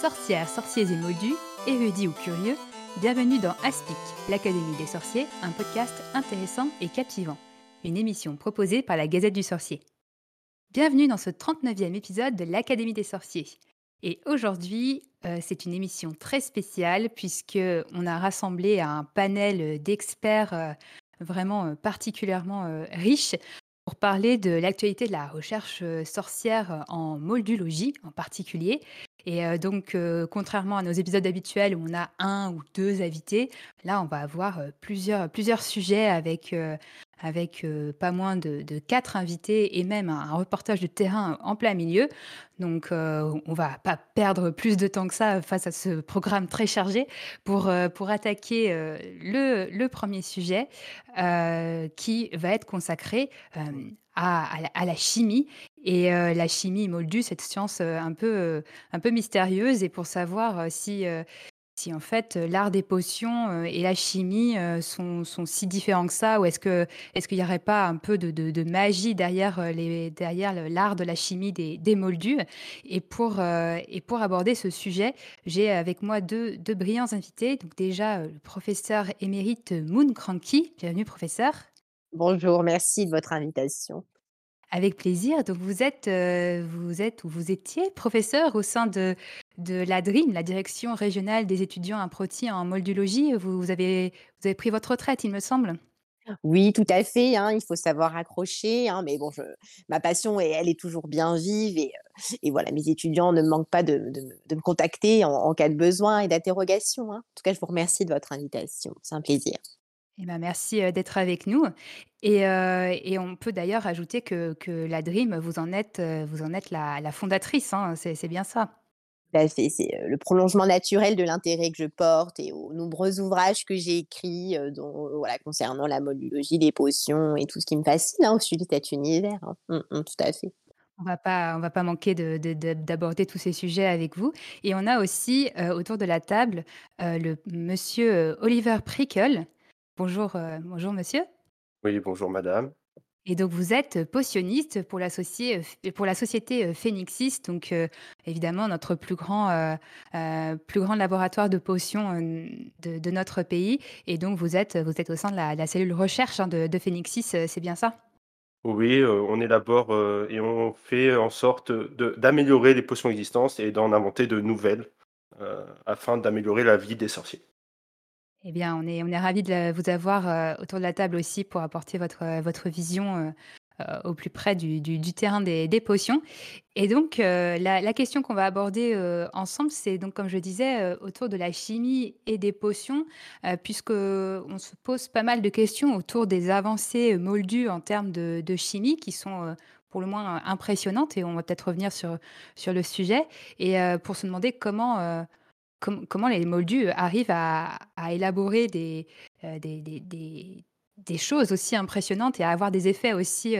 Sorcières, sorciers et moldus, érudits ou curieux, bienvenue dans Aspic, l'Académie des sorciers, un podcast intéressant et captivant. Une émission proposée par la Gazette du Sorcier. Bienvenue dans ce 39e épisode de l'Académie des sorciers. Et aujourd'hui, euh, c'est une émission très spéciale puisque on a rassemblé un panel d'experts euh, vraiment euh, particulièrement riche parler de l'actualité de la recherche sorcière en moldologie en particulier. Et donc, contrairement à nos épisodes habituels où on a un ou deux invités, là, on va avoir plusieurs, plusieurs sujets avec avec pas moins de, quatre invités et même un, reportage de terrain en plein milieu. Donc, on on va pas perdre plus de temps que ça face à ce programme très chargé pour, pour attaquer le, le, premier sujet qui va être consacré à, à, la, chimie. Et la chimie moldue, cette science un, peu, un peu mystérieuse. Et pour savoir si, si en fait l'art des potions et la chimie sont, sont, si différents que ça, ou est-ce que est-ce qu'il n'y aurait pas un peu de, de, magie derrière les derrière l'art de la chimie des, des moldus? Et pour et pour aborder ce sujet, j'ai avec moi deux, deux, brillants invités. Donc déjà le professeur émérite Moon Cranky. Bienvenue professeur. Bonjour, merci de votre invitation. Avec plaisir. Donc vous êtes, vous êtes ou vous étiez professeur au sein de de la DRIM, la Direction régionale des étudiants à Proti en moldologie. Vous, avez, vous avez pris votre retraite, il me semble. Oui, tout à fait. Hein, il faut savoir accrocher. Hein, mais bon, je, ma passion, elle est toujours bien vive. Et, et, voilà, mes étudiants ne manquent pas de, de, me contacter en, cas de besoin et d'interrogation. Hein. En tout cas, je vous remercie de votre invitation. C'est un plaisir. Eh ben, merci d'être avec nous. Et, et on peut d'ailleurs ajouter que, que, la DREAM, vous en êtes, vous en êtes la, la fondatrice, c'est bien ça. C'est le prolongement naturel de l'intérêt que je porte et aux nombreux ouvrages que j'ai écrits dont, voilà, concernant la modulogie, les potions et tout ce qui me fascine hein, au sud de cet univers. Hein. Mmh, mmh, tout à fait. On va pas, on va pas manquer d'aborder tous ces sujets avec vous. Et on a aussi autour de la table le monsieur Oliver Prickle. Bonjour, bonjour monsieur. Oui, bonjour madame. Et donc vous êtes potionniste pour, pour la société Phoenixis, donc évidemment notre plus grand, plus grand laboratoire de potions de, notre pays. Et donc vous êtes, vous êtes au sein de la, cellule recherche hein, de, de Phoenixis, c'est bien ça? Oui, on élabore et on fait en sorte d'améliorer les potions existantes et d'en inventer de nouvelles afin d'améliorer la vie des sorciers. Eh bien, on est, on est ravis de vous avoir euh, autour de la table aussi pour apporter votre, euh, votre vision euh, au plus près du, du, terrain des, potions. Et donc, la, question qu'on va aborder ensemble, c'est donc, comme je disais, autour de la chimie et des potions, puisque on se pose pas mal de questions autour des avancées moldues en termes de, chimie qui sont pour le moins impressionnantes, et on va peut-être revenir sur, sur le sujet, et pour se demander comment comment les moldus arrivent à, élaborer des, des, choses aussi impressionnantes et à avoir des effets aussi,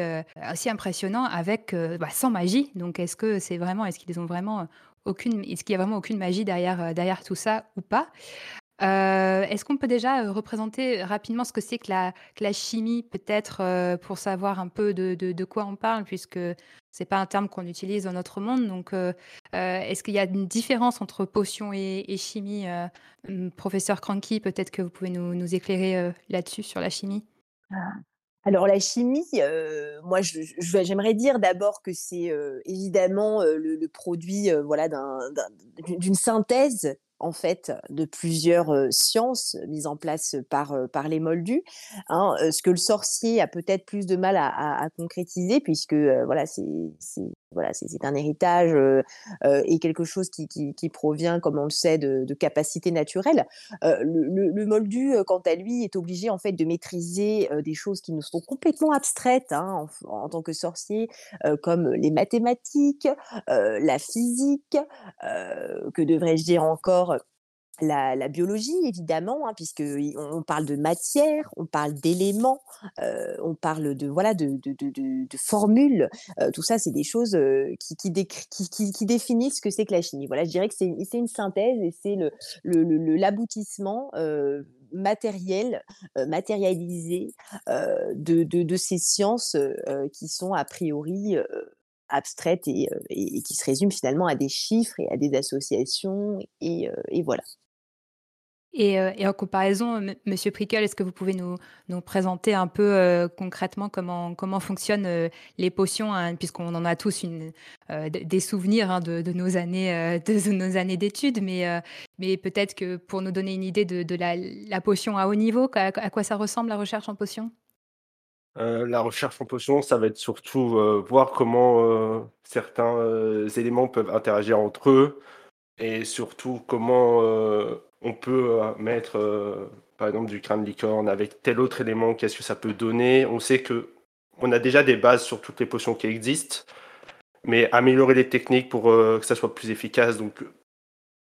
aussi impressionnants avec bah, sans magie. Donc, est-ce que c'est vraiment, est-ce qu'ils ont vraiment aucune, est-ce qu'il y a vraiment aucune magie derrière, tout ça ou pas? Est-ce qu'on peut déjà représenter rapidement ce que c'est que la, la chimie, peut-être pour savoir un peu de, de, quoi on parle, puisque c'est pas un terme qu'on utilise dans notre monde. Donc, euh, euh, est-ce qu'il y a une différence entre potion et, chimie euh, hum, Professeur Cranky, peut-être que vous pouvez nous, éclairer là-dessus, sur la chimie? Ah. alors la chimie, moi j'aimerais dire d'abord que c'est évidemment le, produit voilà, d'une synthèse en fait de plusieurs sciences mises en place par, par les moldus, hein, ce que le sorcier a peut-être plus de mal à, concrétiser puisque voilà c'est voilà c'est un héritage et quelque chose qui, provient comme on le sait de, capacités naturelles. Le, moldu quant à lui est obligé en fait de maîtriser des choses qui nous sont complètement abstraites hein, en, en, tant que sorcier comme les mathématiques, la physique, que devrais-je dire encore la, biologie, évidemment, hein, puisque on parle de matière, on parle d'éléments, euh, on parle de voilà de, formules. Euh, tout ça, c'est des choses euh, qui, définissent ce que c'est que la chimie. Voilà, je dirais que c'est une synthèse et c'est l'aboutissement matériel, matérialisé de, ces sciences qui sont a priori abstraite et, qui se résume finalement à des chiffres et à des associations et voilà. Et, euh, et, en comparaison, Monsieur Prickel, est-ce que vous pouvez nous, présenter un peu euh, concrètement comment, comment fonctionnent euh, les potions, hein, puisqu'on en a tous des souvenirs hein, de, nos années de, d'études, mais, peut-être que pour nous donner une idée de, la, potion à haut niveau, à, à, quoi ça ressemble la recherche en potion? La recherche en potion, ça va être surtout voir comment certains éléments peuvent interagir entre eux, et surtout comment on peut euh, mettre, euh, par exemple, du crâne licorne avec tel autre élément, qu'est-ce que ça peut donner? On sait que on a déjà des bases sur toutes les potions qui existent, mais améliorer les techniques pour euh, que ça soit plus efficace, donc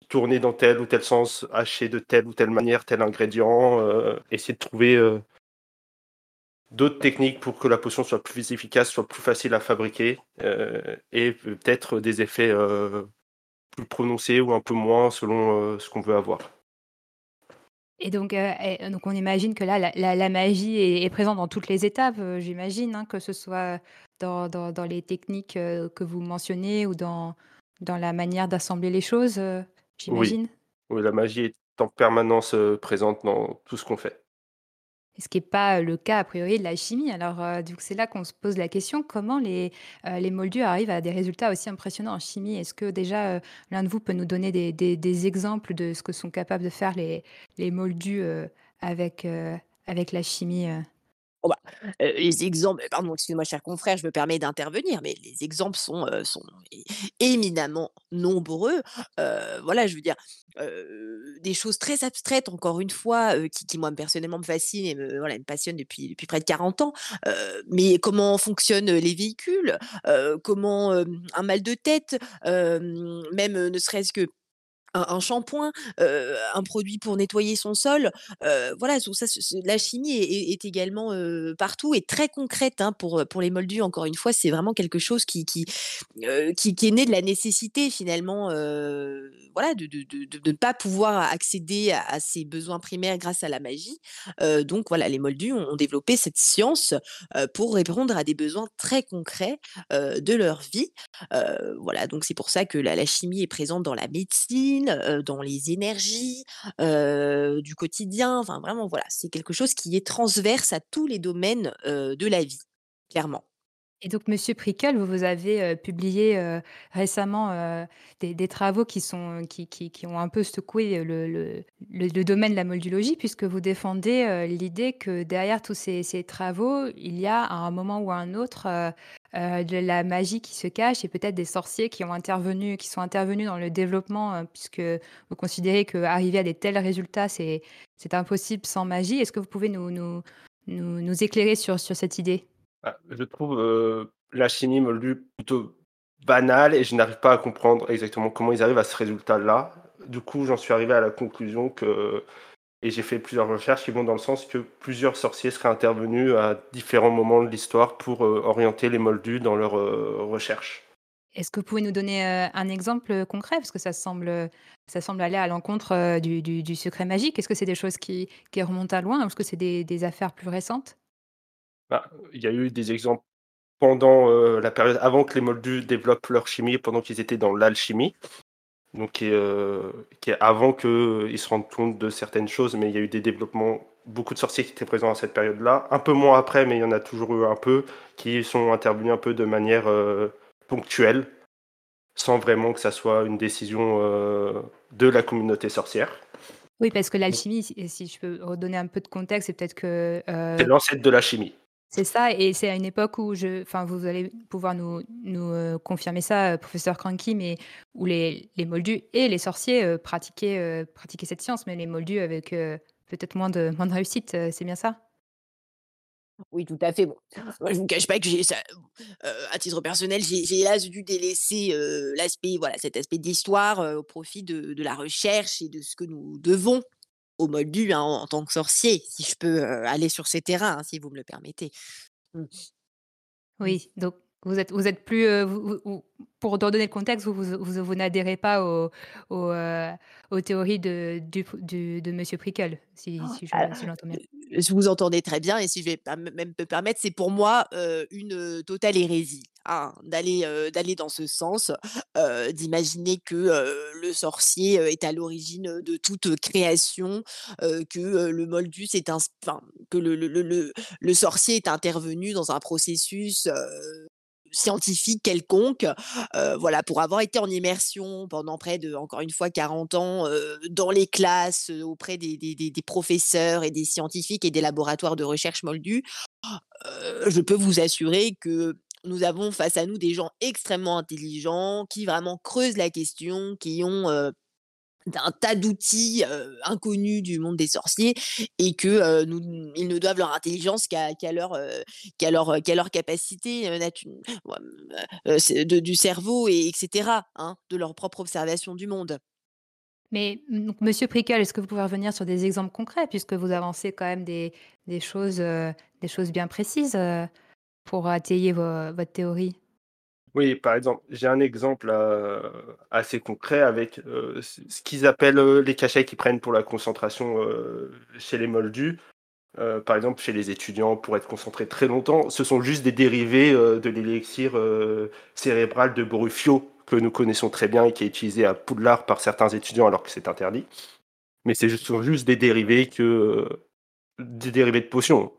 tourner dans tel ou tel sens, hacher de telle ou telle manière tel ingrédient, essayer de trouver d'autres techniques pour que la potion soit plus efficace, soit plus facile à fabriquer, et peut-être des effets plus prononcés ou un peu moins selon ce qu'on veut avoir. Et donc, euh, donc on imagine que là, la, magie est, présente dans toutes les étapes, euh, j'imagine, hein, que ce soit dans, dans, les techniques euh, que vous mentionnez ou dans, dans la manière d'assembler les choses, j'imagine. Oui. oui. la magie est en permanence présente dans tout ce qu'on fait ce qui n'est pas le cas a priori de la chimie. Alors, c'est là qu'on se pose la question comment les, les moldus arrivent à des résultats aussi impressionnants en chimie? Est-ce que déjà l'un de vous peut nous donner des, des, exemples de ce que sont capables de faire les, les moldus avec, avec la chimie Bah, les exemples, pardon, excusez-moi, cher confrère, je me permets d'intervenir, mais les exemples sont, éminemment nombreux. voilà, je veux dire, des choses très abstraites, encore une fois, qui, moi, personnellement, me fascinent et me, voilà, passionnent depuis, depuis près de 40 ans. mais comment fonctionnent les véhicules? Comment un mal de tête? Même ne serait-ce que un, shampoing, un produit pour nettoyer son sol. voilà, ça, la chimie est, également partout et très concrète hein, pour, pour les moldus. Encore une fois, c'est vraiment quelque chose qui, qui, qui, est né de la nécessité finalement voilà, de, ne pas pouvoir accéder à, ses besoins primaires grâce à la magie. donc voilà, les moldus ont, développé cette science pour répondre à des besoins très concrets de leur vie. voilà, donc c'est pour ça que la chimie est présente dans la médecine dans les énergies du quotidien. Voilà, c'est quelque chose qui est transverse à tous les domaines de la vie, clairement. Et donc, Monsieur Prickel, vous, vous avez publié récemment des, travaux qui, sont, qui, qui, ont un peu secoué le, le, le, domaine de la moldologie, puisque vous défendez l'idée que derrière tous ces, ces, travaux, il y a à un moment ou à un autre de la magie qui se cache et peut-être des sorciers qui, ont intervenu, qui sont intervenus dans le développement, puisque vous considérez qu'arriver à des tels résultats, c'est impossible sans magie. Est-ce que vous pouvez nous, nous, nous, nous éclairer sur, sur cette idée? Je trouve euh, la chimie moldue plutôt banale et je n'arrive pas à comprendre exactement comment ils arrivent à ce résultat-là. Du coup, j'en suis arrivé à la conclusion que, et j'ai fait plusieurs recherches qui vont dans le sens que plusieurs sorciers seraient intervenus à différents moments de l'histoire pour euh, orienter les moldus dans leurs euh, recherches. Est-ce que vous pouvez nous donner un exemple concret? Parce que ça semble, ça semble aller à l'encontre du, du, secret magique. Est-ce que c'est des choses qui, qui remontent à loin? Ou est-ce que c'est des affaires plus récentes? Bah, il y a eu des exemples pendant euh, la période avant que les Moldus développent leur chimie, pendant qu'ils étaient dans l'alchimie. Donc, qui est, euh, avant qu'ils se rendent compte de certaines choses, mais il y a eu des développements, beaucoup de sorciers qui étaient présents à cette période-là. Un peu moins après, mais il y en a toujours eu un peu, qui sont intervenus un peu de manière ponctuelle, sans vraiment que ça soit une décision de la communauté sorcière. Oui, parce que l'alchimie, si je peux redonner un peu de contexte, c'est peut-être que... C'est l'ancêtre de la chimie. C'est ça, et c'est à une époque où je, enfin, vous allez pouvoir nous, euh, confirmer ça, euh, professeur Cranky, mais où les, moldus et les sorciers euh, pratiquaient, cette science, mais les moldus avec peut-être moins de, réussite, c'est bien ça? Oui, tout à fait. Je vous cache pas que j'ai, à titre personnel, j'ai hélas dû délaisser l'aspect, voilà, cet aspect d'histoire au profit de la recherche et de ce que nous devons au Moldu hein, en, tant que sorcier, si je peux aller sur ces terrains, hein, si vous me le permettez. Mmh. Oui, donc vous êtes, vous êtes plus, pour donner le contexte, vous, vous, vous, n'adhérez pas aux, aux, théories de, du, de Monsieur Prickle, si, oh, si je, l'entends bien. Je vous entendais très bien, et si je vais même me permettre, c'est pour moi une totale hérésie. Hein, d'aller, d'aller dans ce sens, d'imaginer que, le sorcier, est à l'origine, de toute création, que, le Moldus est un que le le le le sorcier est intervenu dans un processus, scientifique quelconque, voilà, pour avoir été en immersion pendant près de, encore une fois, 40 ans, dans les classes, auprès des des des professeurs et des scientifiques et des laboratoires de recherche moldus, je peux vous assurer que nous avons face à nous des gens extrêmement intelligents, qui vraiment creusent la question, qui ont, un tas d'outils, inconnus du monde des sorciers et que, ils ne doivent leur intelligence qu'à leur, qu'à leur, qu'à leur capacité, de du cerveau et et hein, de leur propre observation du monde. Mais mmh, monsieur Prickel, est-ce que vous pouvez revenir sur des exemples concrets puisque vous avancez quand même des des choses, des choses bien précises, pour étayer vo votre théorie? Oui, par exemple, j'ai un exemple, heu, assez concret avec, heu, ce ce qu'ils appellent, heu, les cachets qu'ils prennent pour la concentration, chez les moldus. Par exemple, chez les étudiants, pour être concentrés très longtemps, ce sont juste des dérivés, de l'élixir, cérébral de Brufio, que nous connaissons très bien et qui est utilisé à Poudlard par certains étudiants alors que c'est interdit. Mais juste sont juste des dérivés que, des dérivés de potions.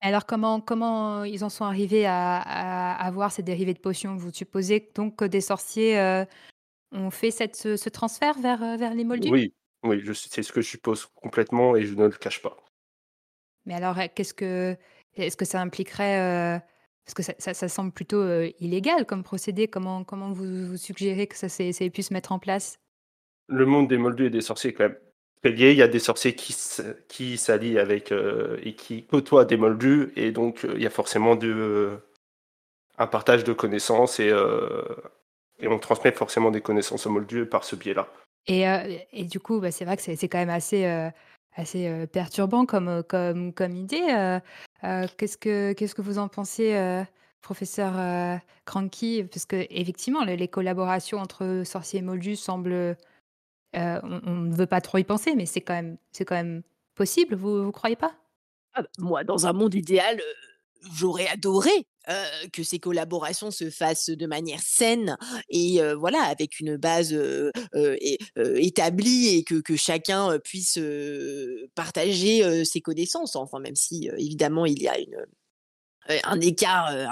Alors comment comment ils en sont arrivés à à avoir ces dérivés de potions? Vous supposez donc que des sorciers, heu, ont fait cette ce ce transfert vers, heu, vers les moldus? Oui, oui, je c'est ce que je suppose complètement et je ne le cache pas. Mais alors, heu, qu'est-ce que est-ce que ça impliquerait, heu parce que ça ça ça semble plutôt, heu, illégal comme procédé. Comment comment vous vous suggérez que ça s'est ça ait pu se mettre en place? Le monde des moldus et des sorciers est quand même Il y a des sorciers qui qui s'allient avec, heu et qui côtoient des moldus et donc heu, il y a forcément de un partage de connaissances et on transmet forcément des connaissances aux moldus par ce biais-là. Et du coup, bah, c'est vrai que c'est quand même assez, perturbant comme, idée, qu'est-ce que que vous en pensez, professeur, Cranky? Parce qu'effectivement, les les collaborations entre sorciers et moldus semblent, heu, on ne veut pas trop y penser, mais c'est quand même c'est possible, vous vous croyez pas? Ah bah, moi, dans un monde idéal, heu, j'aurais adoré, heu, que ces collaborations se fassent de manière saine et voilà, avec une base, établie et que que chacun, puisse, partager, ses connaissances. Enfin, même si, évidemment, il y a une, un écart, heu,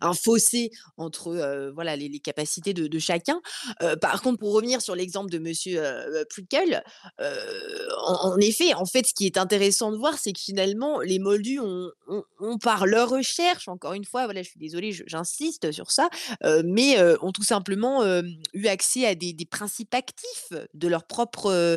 un fossé entre, heu, voilà, les capacités de chacun. Par contre, pour revenir sur l'exemple de monsieur, heu, en effet, en fait, ce qui est intéressant de voir, c'est que finalement, les moldus ont par leur recherche, encore une fois, voilà, je suis désolée, j'insiste sur ça, mais ont tout simplement, eu accès à des principes actifs de leur propre,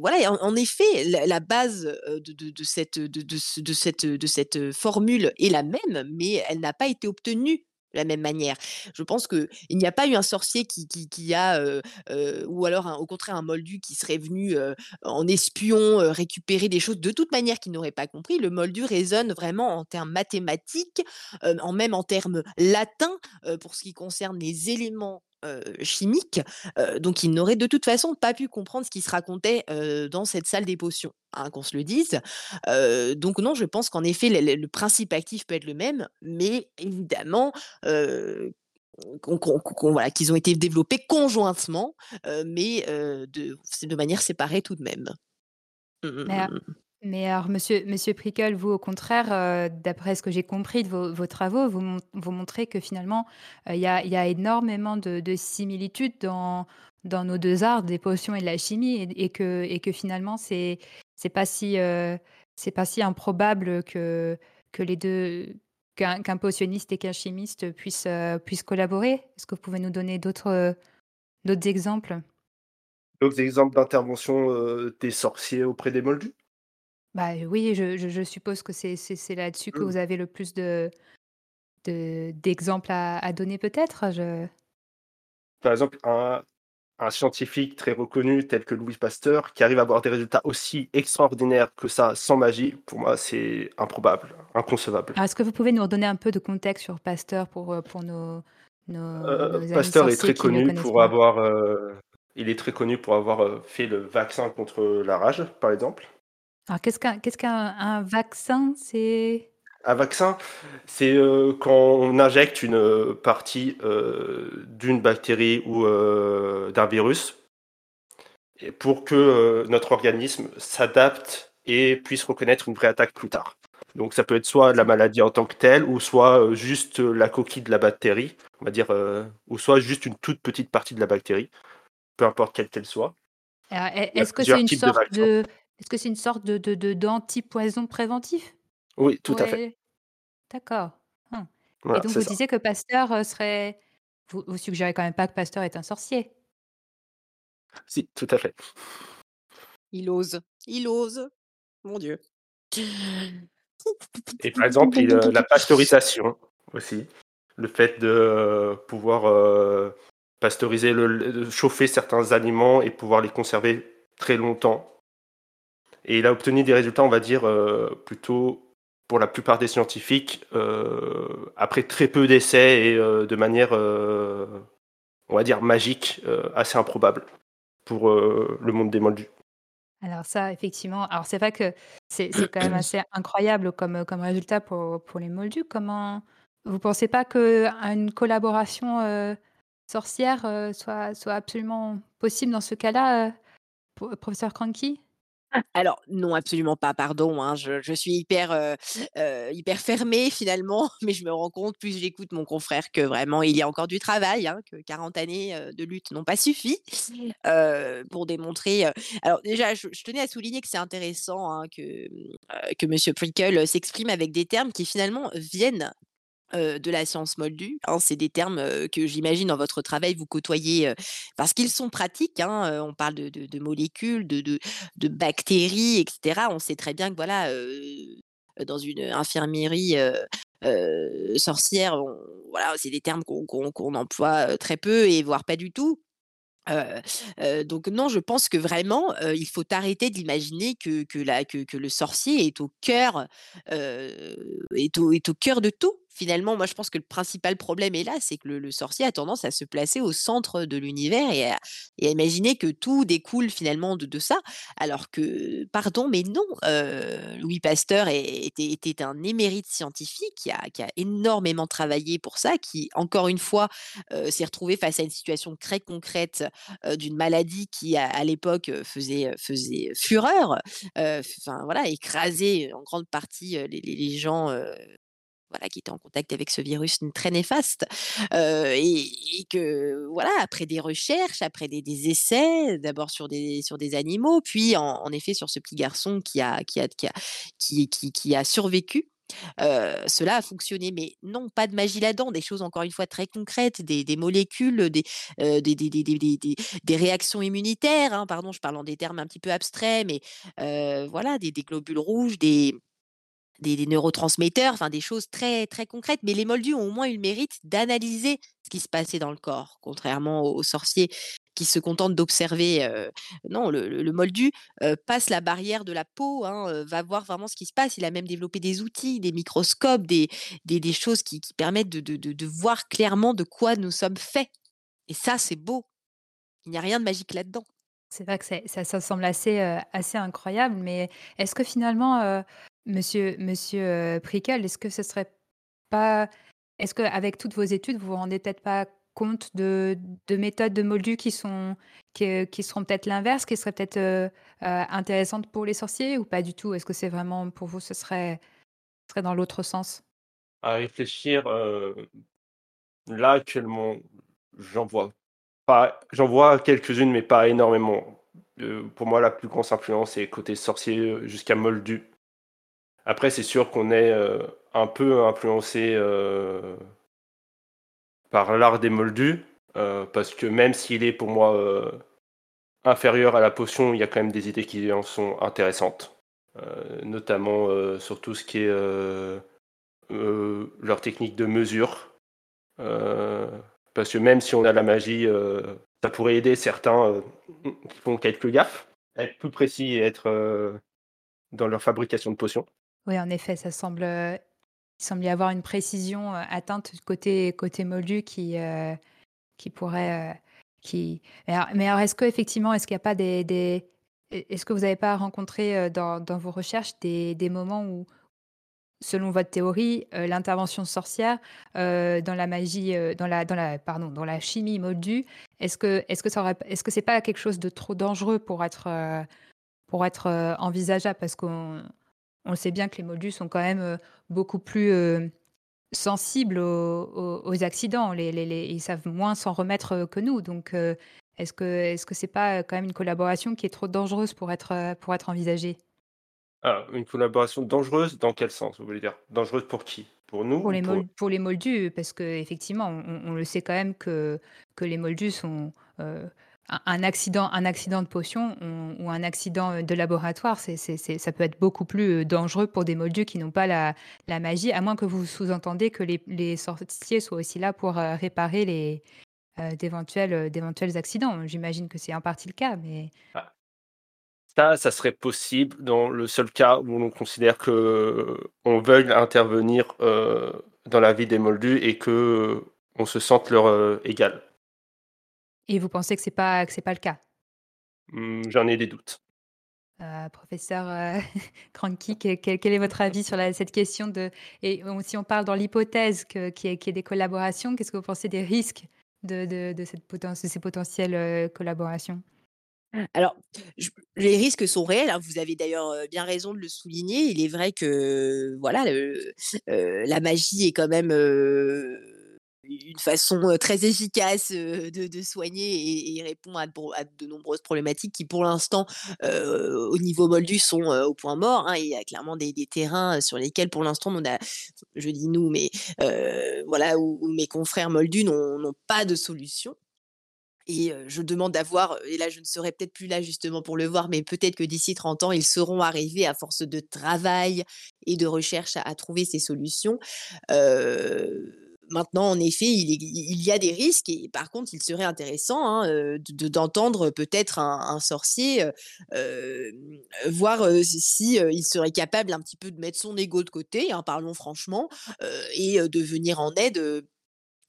voilà en effet, la base, de cette, de de ce de cette, de cette, formule est la même, mais elle n'a pas été obtenue de la même manière. Je pense qu'il n'y a pas eu un sorcier qui a, heu heu, ou alors au contraire un moldu qui serait venu, heu, en espion, récupérer des choses de toute manière qu'il n'aurait pas compris. Le moldu raisonne vraiment en termes mathématiques, en même en termes latins, pour ce qui concerne les éléments, heu, donc il n'aurait de toute façon pas pu comprendre ce qui se racontait, dans cette salle des potions, hein, qu'on se le dise. Donc non, je pense qu'en effet, le principe actif peut être le même, mais évidemment, heu, qu'on qu'on qu'on voilà, qu'ils ont été développés conjointement, mais de de manière séparée tout de même. Mmh mh, Mais, alors monsieur Prickle, vous au contraire, heu, d'après ce que j'ai compris de vos travaux, vous mon vous montrez que finalement, heu, il y a énormément de de similitudes dans nos 2 arts, des potions et de la chimie et que finalement c'est c'est pas si, si improbable que les 2 qu'un potionniste et qu'un chimiste puissent, collaborer? Est-ce que vous pouvez nous donner d'autres, exemples? D'autres exemples d'intervention, des sorciers auprès des moldus? Bah, oui, je je je suppose que c'est c'est c'est là-dessus que Mmh. vous avez le plus de de d'exemples à à donner peut-être? Je Par exemple, un un scientifique très reconnu tel que Louis Pasteur, qui arrive à avoir des résultats aussi extraordinaires que ça sans magie, pour moi, c'est improbable, inconcevable. alors est-ce que vous pouvez nous redonner un peu de contexte sur Pasteur pour, heu, pour nos nos Heu, nos amis Pasteur est sorciers très qui ne le connu connaissent pour pas? avoir, heu, il est très connu pour avoir, heu, fait le vaccin contre la rage, par exemple. Alors qu'est-ce qu'un qu'est-ce qu'un un vaccin? C'est? Un vaccin, c'est euh, quand on injecte une euh, partie euh, d'une bactérie ou d'un virus pour que notre organisme s'adapte et puisse reconnaître une vraie attaque plus tard. Donc ça peut être soit la maladie en tant que telle, ou soit juste la coquille de la bactérie, on va dire, ou soit juste une toute petite partie de la bactérie, peu importe quelle qu'elle soit. Est-ce que c'est une, sorte de, est-ce que c'est une sorte de, de, d'antipoison préventif? Oui, tout à fait. D'accord. Hum. Et donc vous disiez que Pasteur serait... Vous, vous suggérez quand même pas que Pasteur est un sorcier? Si, tout à fait. Il ose. Il ose. Mon Dieu. Et par exemple, la pasteurisation aussi. Le fait de pouvoir pasteuriser, le, chauffer certains aliments et pouvoir les conserver très longtemps. Et il a obtenu des résultats, on va dire, plutôt pour la plupart des scientifiques, euh, après très peu d'essais et euh, de manière, euh, on va dire, magique, assez improbable pour le monde des moldus. Alors ça, effectivement, alors c'est vrai que c'est quand même assez incroyable comme, comme résultat pour, pour les moldus. Comment vous pensez pas qu'une collaboration sorcière soit, soit absolument possible dans ce cas-là, professeur Cranky? Alors non, absolument pas, pardon, hein, je suis hyper, hyper fermée finalement, mais je me rends compte, plus j'écoute mon confrère, que vraiment il y a encore du travail, hein, que 40 années, de lutte n'ont pas suffi, pour démontrer, alors déjà je tenais à souligner que c'est intéressant, hein, que, que monsieur Prickle, s'exprime avec des termes qui finalement viennent de la science moldue. Hein, c'est des termes que j'imagine dans votre travail vous côtoyez parce qu'ils sont pratiques. Hein, on parle de, molécules, de, bactéries, etc. On sait très bien que voilà, dans une infirmerie sorcière, voilà, c'est des termes qu'on emploie très peu et voire pas du tout donc non, je pense que vraiment, il faut arrêter d'imaginer que le sorcier est au cœur, au est au cœur de tout. Finalement, moi, je pense que le principal problème est là, c'est que le sorcier a tendance à se placer au centre de l'univers et à imaginer que tout découle finalement de ça. Alors que, pardon, mais non, Louis Pasteur était un émérite scientifique qui a énormément travaillé pour ça, qui, encore une fois, s'est retrouvé face à une situation très concrète, d'une maladie qui à l'époque, faisait fureur, enfin voilà, écrasait en grande partie, les gens, qui était en contact avec ce virus très néfaste. et, que, voilà, après des recherches, après des, essais, d'abord sur des, sur des animaux, puis en, effet sur ce petit garçon qui a, qui a, qui a, qui, qui, a survécu. cela a fonctionné, mais non, pas de magie là-dedans, des choses encore une fois très concrètes, des, des molécules, des, des, des, réactions immunitaires, hein, pardon, je parle en des termes un petit peu abstraits, mais voilà, des, globules rouges, des, des, neurotransmetteurs, enfin des choses très très concrètes. Mais les moldus ont au moins eu le mérite d'analyser ce qui se passait dans le corps, contrairement aux, sorciers qui se contentent d'observer. non, le, moldu passe la barrière de la peau, hein, va voir vraiment ce qui se passe. Il a même développé des outils, des microscopes, des, des, choses qui, permettent de, de, de, voir clairement de quoi nous sommes faits. Et ça, c'est beau. Il n'y a rien de magique là-dedans. C'est vrai que ça, ça, semble assez, assez incroyable, mais est-ce que finalement, Monsieur monsieur, euh, est-ce que ce serait pas est-ce qu'avec toutes vos études, vous vous rendez peut-être pas compte de de méthodes de moldus qui sont qui, qui seront peut-être l'inverse, qui seraient peut-être, euh, euh, intéressantes pour les sorciers ou pas du tout? Est-ce que c'est vraiment pour vous, ce serait serait dans l'autre sens? À réfléchir, là actuellement, j'en vois pas j'en vois quelques-unes, mais pas énormément. pour moi, la plus grosse influence est côté sorcier, jusqu'à moldu. Après, c'est sûr qu'on est euh, un peu influencé euh, par l'art des moldus, euh, parce que même s'il est pour moi inférieur à la potion, il y a quand même des idées qui en sont intéressantes, notamment sur tout ce qui est leur technique de mesure. parce que même si on a la magie, ça pourrait aider certains qui font quelques gaffes, être plus précis et être dans leur fabrication de potions. Oui, en effet, ça semble, il semble y avoir une précision, atteinte côté côté moldu qui, qui pourrait, qui mais alors est-ce qu'effectivement, est-ce qu'il n'y a pas des est-ce que vous n'avez pas rencontré, dans dans vos recherches des des moments où selon votre théorie, l'intervention sorcière dans la magie, dans la, dans la, pardon, dans la chimie moldue, est-ce que, est-ce que pas quelque chose de trop dangereux pour être, pour être envisageable? Parce qu'on on sait bien que les moldus sont quand même beaucoup plus sensibles aux, accidents. Les, les, ils savent moins s'en remettre que nous. Donc, est-ce que est-ce que c'est pas quand même une collaboration qui est trop dangereuse pour être pour être envisagée? Ah, une collaboration dangereuse, dans quel sens, vous voulez dire? Dangereuse pour qui? Pour nous Pour les pour pour les moldus, parce qu'effectivement, on on le sait quand même que que les moldus sont, un accident un accident de potion ou un accident, de laboratoire, ça peut être beaucoup plus, dangereux pour des moldus qui n'ont pas la magie, à moins que vous sous-entendez que les les sorciers soient aussi là pour, réparer les, d'éventuels, d'éventuels accidents. J'imagine que c'est en partie le cas, mais ah. Ça, ça serait possible dans le seul cas où l'on considère qu'on veuille intervenir euh, dans la vie des Moldus et que on se sente leur euh, égal. Et vous pensez que c'est pas que c'est pas le cas? Mmh, J'en ai des doutes. Euh, professeur Cranky, quel, est votre avis sur cette question de et si on parle dans l'hypothèse qu'il y, ait des collaborations, qu'est-ce que vous pensez des risques de, de, cette de ces potentielles collaborations? Alors, les risques sont réels, hein. Vous avez d'ailleurs, bien raison de le souligner. Il est vrai que, voilà, la magie est quand même, une façon, très efficace, de soigner et répond à de nombreuses problématiques qui, pour l'instant, au niveau moldu, sont, au point mort, hein. Il y a clairement des terrains, sur lesquels, pour l'instant, on a je dis «nous», mais voilà, où mes confrères moldus n'ont pas de solution. Et je demande d'avoir, et là je ne serai peut-être plus là justement pour le voir, mais peut-être que d'ici 30 ans, ils seront arrivés à force de travail et de recherche à, trouver ces solutions. Maintenant, en effet, il, y a des risques et par contre, il serait intéressant hein, d'entendre peut-être un, sorcier voir si, il serait capable un petit peu de mettre son ego de côté, hein, parlons franchement, et de venir en aide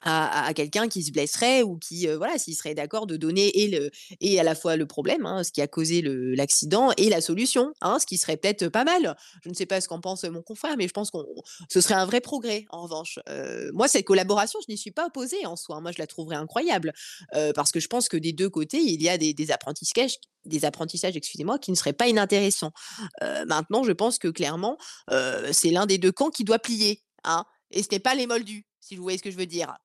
à, quelqu'un qui se blesserait ou qui, voilà, s'il serait d'accord de donner et, le, et à la fois le problème, hein, ce qui a causé l'accident, et la solution, hein, ce qui serait peut-être pas mal. Je ne sais pas ce qu'en pense mon confrère, mais je pense que ce serait un vrai progrès, en revanche. moi, cette collaboration, je n'y suis pas opposée en soi. Moi, je la trouverais incroyable, parce que je pense que des deux côtés, il y a des, apprentissages des apprentissages, excusez-moi, qui ne seraient pas inintéressants. maintenant, je pense que clairement, c'est l'un des deux camps qui doit plier. Hein, et ce n'est pas les moldus, si vous voyez ce que je veux dire.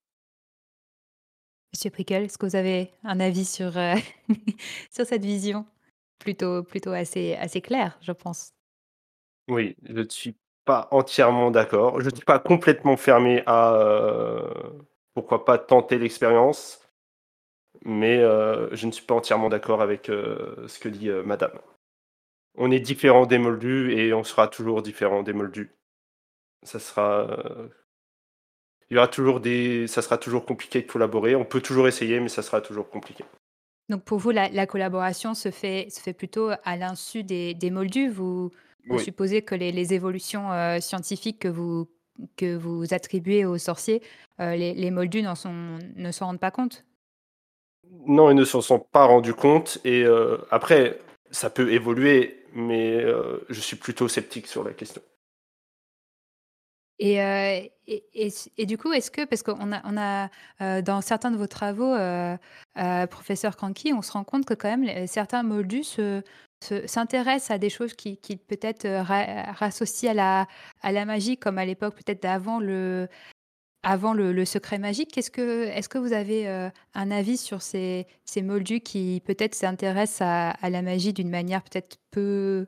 Monsieur Prickel, est-ce que vous avez un avis sur, euh, sur cette vision? Plutôt, plutôt assez, assez claire, je pense Oui, je ne suis pas entièrement d'accord. Je ne suis pas complètement fermé à euh, pourquoi pas tenter l'expérience, mais euh, je ne suis pas entièrement d'accord avec ce que dit Madame. On est différent des moldus et on sera toujours différent des moldus. Ça sera il y aura toujours des, ça sera toujours compliqué de collaborer. On peut toujours essayer, mais ça sera toujours compliqué. Donc pour vous, la, collaboration se fait, se fait plutôt à l'insu des, des, moldus. Vous, supposez que les, évolutions euh, scientifiques que vous, que vous attribuez aux sorciers, euh, les, les, moldus sont, ne s'en rendent pas compte? Non, ils ne s'en sont pas rendus compte. Et euh, après, ça peut évoluer, mais je suis plutôt sceptique sur la question. Et, et, et, du coup, est-ce que, parce qu'on a, on a dans certains de vos travaux, professeur Cranky, on se rend compte que quand même certains moldus s'intéressent à des choses qui, qui peut-être rassocient à la, à la magie, comme à l'époque peut-être d'avant le, avant le, secret magique. Est-ce que, est que vous avez un avis sur ces, ces moldus qui peut-être s'intéressent à, la magie d'une manière peut-être peu,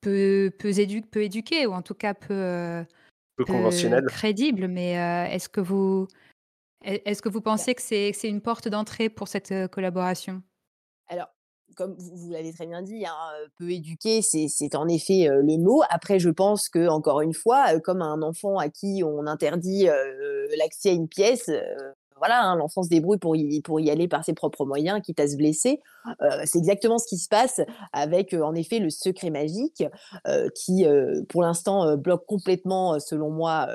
peu, peu, peu éduquée, ou en tout cas peu peu conventionnel. Crédible, mais est-ce que vous est-ce que vous pensez que c'est c'est une porte d'entrée pour cette collaboration? Alors, comme vous, l'avez très bien dit, hein, peu éduqué, c'est en effet le mot. Après, je pense que encore une fois, comme un enfant à qui on interdit l'accès à une pièce, voilà, hein, l'enfant se débrouille pour y, aller par ses propres moyens, quitte à se blesser. Euh, c'est exactement ce qui se passe avec, euh, en effet, le secret magique, euh, qui, pour l'instant, bloque complètement, selon moi,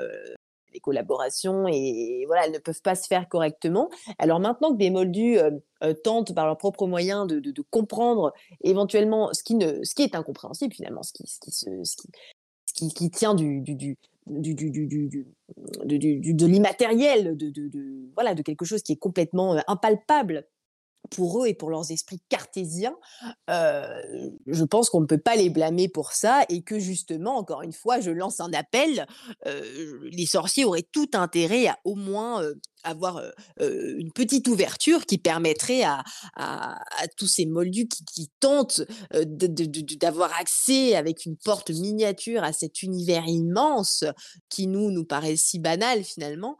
les collaborations et voilà, elles ne peuvent pas se faire correctement. Alors maintenant que des moldus tentent par leurs propres moyens de, comprendre éventuellement ce qui, est incompréhensible finalement, ce qui, qui, tient du, du, du du, du, du, de l'immatériel, de, de, voilà, de quelque chose qui est complètement impalpable pour eux et pour leurs esprits cartésiens, je pense qu'on ne peut pas les blâmer pour ça et que justement, encore une fois, je lance un appel, les sorciers auraient tout intérêt à au moins avoir une petite ouverture qui permettrait à, tous ces moldus qui, tentent d'avoir accès avec une porte miniature à cet univers immense qui nous nous paraît si banal finalement,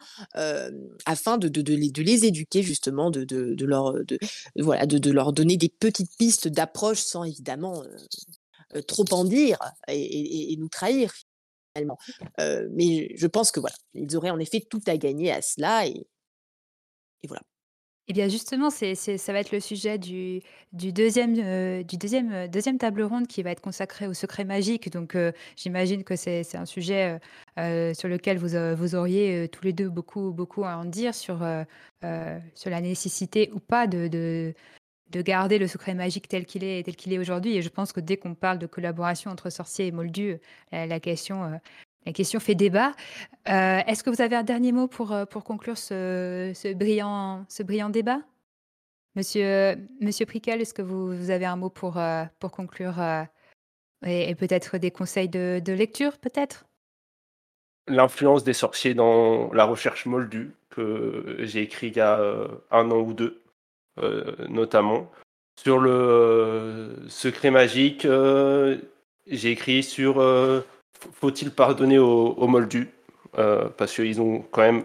afin de, les, éduquer justement, de, leur, voilà, de, leur donner des petites pistes d'approche sans évidemment trop en dire et, nous trahir finalement. mais je pense que voilà, ils auraient en effet tout à gagner à cela et, voilà. Et bien justement, c'est ça va être le sujet du deuxième du deuxième deuxième table ronde qui va être consacré au secret magique. Donc, j'imagine que c'est un sujet, sur lequel vous, vous auriez, tous les deux beaucoup beaucoup à en dire sur, sur la nécessité ou pas de de garder le secret magique tel qu'il est tel qu'il est aujourd'hui. Et je pense que dès qu'on parle de collaboration entre sorciers et moldus, la question, la question fait débat. Euh, est-ce que vous avez un dernier mot pour, euh, pour conclure ce, ce brillant, ce brillant débat? Monsieur, Monsieur Prickel, est-ce que vous, avez un mot pour, euh, pour conclure et, peut-être des conseils de, de lecture, peut-être? L'influence des sorciers dans la recherche moldue, que j'ai écrit il y a un an ou deux, notamment. Sur le secret magique, j'ai écrit sur faut-il pardonner aux, Moldus euh, Parce qu'ils ont quand même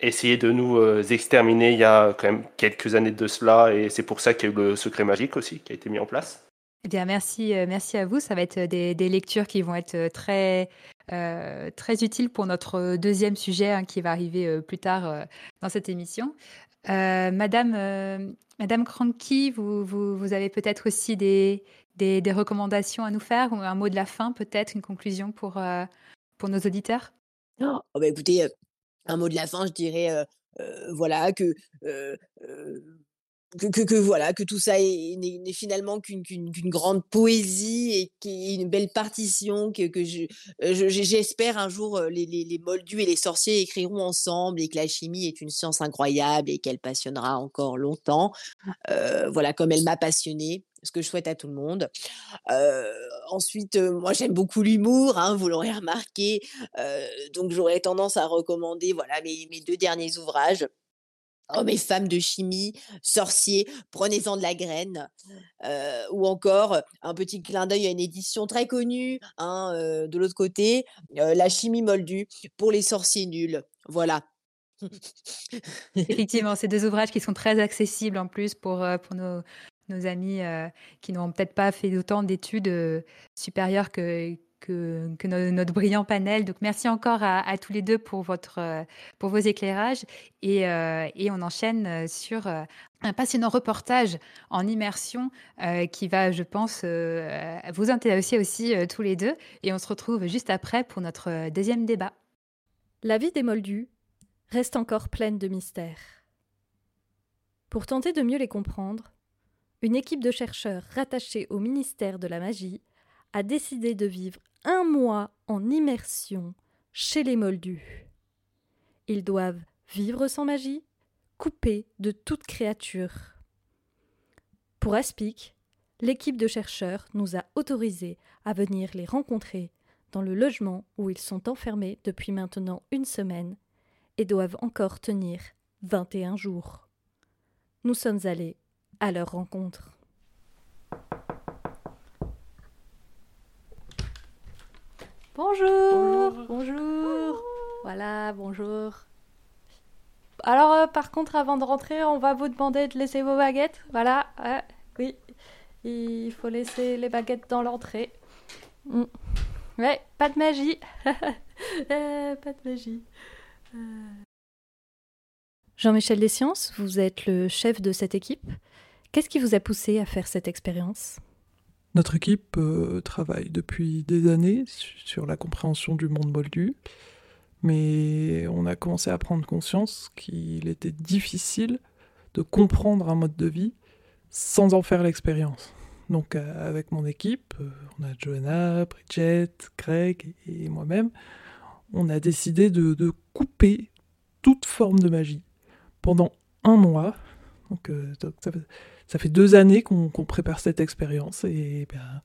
essayé de nous euh, exterminer il y a quand même quelques années de cela, et c'est pour ça qu'il y a eu le secret magique aussi qui a été mis en place. Eh bien, merci, euh, merci à vous. Ça va être des, lectures qui vont être très, très utiles pour notre deuxième sujet hein, qui va arriver plus tard dans cette émission. Madame, Madame Cranky, vous, avez peut-être aussi des, recommandations à nous faire ou un mot de la fin, peut-être, une conclusion pour, euh, pour nos auditeurs? Oh, bah Écoutez, euh, un mot de la fin, je dirais euh, voilà, que, que, que, voilà, que tout ça n'est finalement qu'une grande poésie et qui une belle partition, que, que j'espère un jour les, les, les, moldus et les sorciers écriront ensemble et que la chimie est une science incroyable et qu'elle passionnera encore longtemps, voilà, comme elle m'a passionné ce que je souhaite à tout le monde. ensuite, moi j'aime beaucoup l'humour, hein, vous l'aurez remarqué, donc j'aurais tendance à recommander voilà mes, mes deux derniers ouvrages. Hommes et femmes de chimie, sorciers, prenez-en de la graine. ou encore, un petit clin d'œil à une édition très connue, hein, de l'autre côté, La chimie moldue pour les sorciers nuls. Voilà. Effectivement, ces deux ouvrages qui sont très accessibles en plus pour, pour nos, nos amis qui n'ont peut-être pas fait autant d'études supérieures que, que, notre brillant panel. Donc merci encore à, tous les deux pour, votre, euh, pour vos éclairages. Et, et on enchaîne sur un passionnant reportage en immersion qui va, je pense, vous intéresser aussi tous les deux. Et on se retrouve juste après pour notre deuxième débat. La vie des Moldus reste encore pleine de mystères. Pour tenter de mieux les comprendre, une équipe de chercheurs rattachée au ministère de la Magie a décidé de vivre un mois en immersion chez les Moldus. Ils doivent vivre sans magie, coupés de toute créature. Pour Aspic, l'équipe de chercheurs nous a autorisés à venir les rencontrer dans le logement où ils sont enfermés depuis maintenant une semaine et doivent encore tenir 21 jours. Nous sommes allés à leur rencontre. Bonjour, bonjour, Voilà, bonjour. Alors, euh, par contre, avant de rentrer, on va vous demander de laisser vos baguettes. Voilà, oui. Il faut laisser les baguettes dans l'entrée. Mm. Ouais, pas de magie. Euh, pas de magie. Euh. Jean-Michel Desciences, vous êtes le chef de cette équipe. Qu'est-ce qui vous a poussé à faire cette expérience? Notre équipe euh, travaille depuis des années sur la compréhension du monde moldu, mais on a commencé à prendre conscience qu'il était difficile de comprendre un mode de vie sans en faire l'expérience. Donc avec mon équipe, on a Johanna, Bridget, Greg et moi-même, on a décidé de, couper toute forme de magie pendant un mois. Donc, fait, deux années qu'on prépare cette expérience et ben,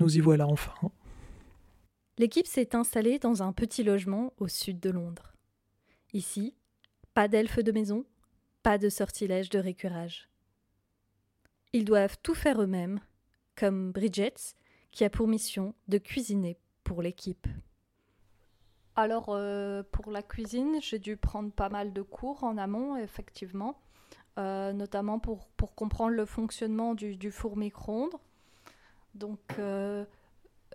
nous y voilà enfin. L'équipe s'est installée dans un petit logement au sud de Londres. Ici, pas d'elfes de maison, pas de sortilèges de récurage. Ils doivent tout faire eux-mêmes, comme Bridget, qui a pour mission de cuisiner pour l'équipe. Alors, euh, pour la cuisine, j'ai dû prendre pas mal de cours en amont, effectivement, euh, notamment pour, pour, comprendre le fonctionnement du, four micro-ondes. Donc, euh,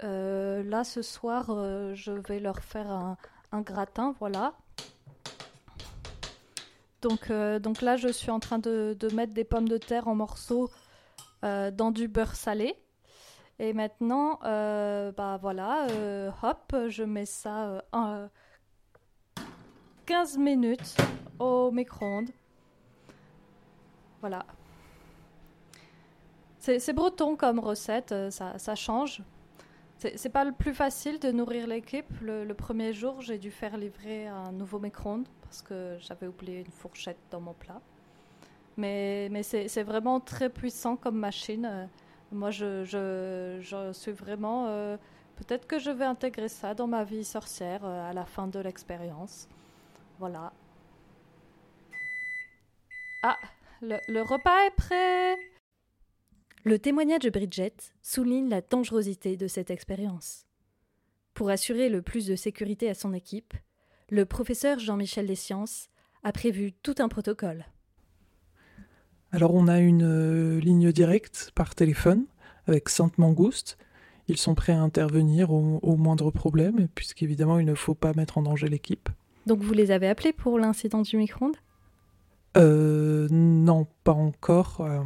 là, ce soir, je vais leur faire un, un gratin, voilà. Donc, donc là, je suis en train de, de, mettre des pommes de terre en morceaux dans du beurre salé. Et maintenant, euh, bah voilà, euh, hop, je mets ça euh, 15 minutes au micro-ondes. Voilà. C'est breton comme recette, euh, ça, ça change. C'est pas le plus facile de nourrir l'équipe. Le, premier jour, j'ai dû faire livrer un nouveau micro-ondes parce que j'avais oublié une fourchette dans mon plat. Mais, mais c'est vraiment très puissant comme machine. Moi, je, je, suis vraiment... Euh, peut-être que je vais intégrer ça dans ma vie sorcière euh, à la fin de l'expérience. Voilà. Ah, le, le repas est prêt Le témoignage de Bridget souligne la dangerosité de cette expérience. Pour assurer le plus de sécurité à son équipe, le professeur Jean-Michel Desciences a prévu tout un protocole. Alors on a une euh, ligne directe par téléphone avec Sainte Mangouste. Ils sont prêts à intervenir au, moindre problème, puisqu'évidemment il ne faut pas mettre en danger l'équipe. Donc vous les avez appelés pour l'incident du micro-ondes? Euh, Non, pas encore. Euh,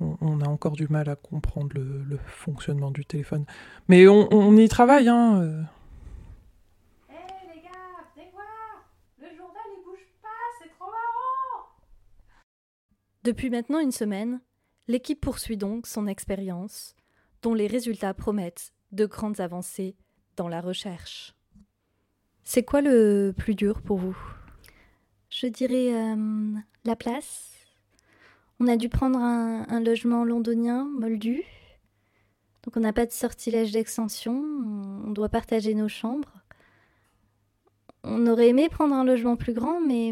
on, a encore du mal à comprendre le, fonctionnement du téléphone. Mais on, y travaille, hein. Depuis maintenant une semaine, l'équipe poursuit donc son expérience, dont les résultats promettent de grandes avancées dans la recherche. C'est quoi le plus dur pour vous? Je dirais euh, la place. On a dû prendre un, logement londonien, moldu. Donc on n'a pas de sortilège d'extension, on doit partager nos chambres. On aurait aimé prendre un logement plus grand, mais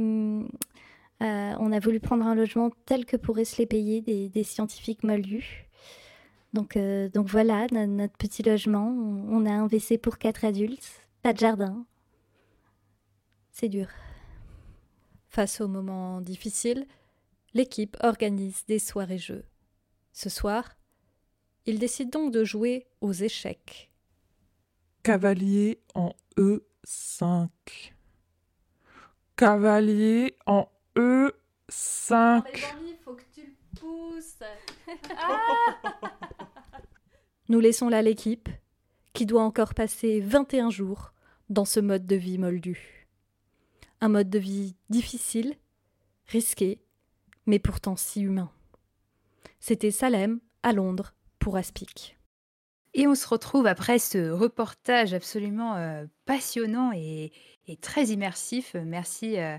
euh, on a voulu prendre un logement tel que pourraient se les payer des, scientifiques moldus. Donc, euh, donc voilà, notre petit logement. On a un WC pour quatre adultes, pas de jardin. C'est dur. Face aux moments difficiles, l'équipe organise des soirées-jeux. Ce soir, ils décident donc de jouer aux échecs. Cavalier en E5. Cavalier en E5. faut que tu le pousses. Nous laissons là l'équipe, qui doit encore passer 21 jours dans ce mode de vie moldu. Un mode de vie difficile, risqué, mais pourtant si humain. C'était Salem, à Londres, pour Aspic. Et on se retrouve après ce reportage absolument euh, passionnant et, très immersif. Merci euh,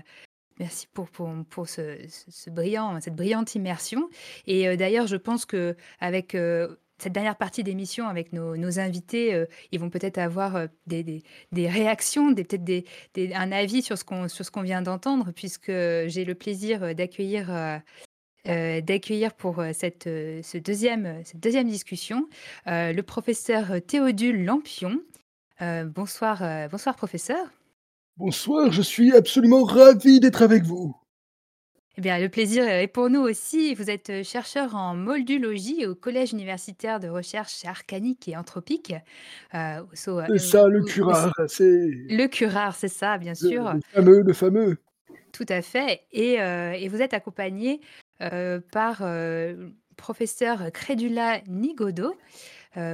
Merci pour, ce, brillant, cette brillante immersion. Et euh, d'ailleurs, je pense que avec euh, cette dernière partie d'émission avec nos, invités, euh, ils vont peut-être avoir des, des, réactions, des, peut-être un avis sur ce qu'on vient d'entendre, puisque j'ai le plaisir d'accueillir d'accueillir pour cette, ce deuxième, cette deuxième discussion le professeur Théodule Lampion. bonsoir, bonsoir professeur. Bonsoir, je suis absolument ravi d'être avec vous. Eh bien, le plaisir est pour nous aussi. Vous êtes euh, chercheur en moldologie au Collège universitaire de recherche arcanique et anthropique. Euh, c'est euh, ça, le curare. C'est... Le curare, c'est ça, bien sûr. Le, fameux, le fameux. Tout à fait. Et, et vous êtes accompagné par professeur Crédula Nigodo.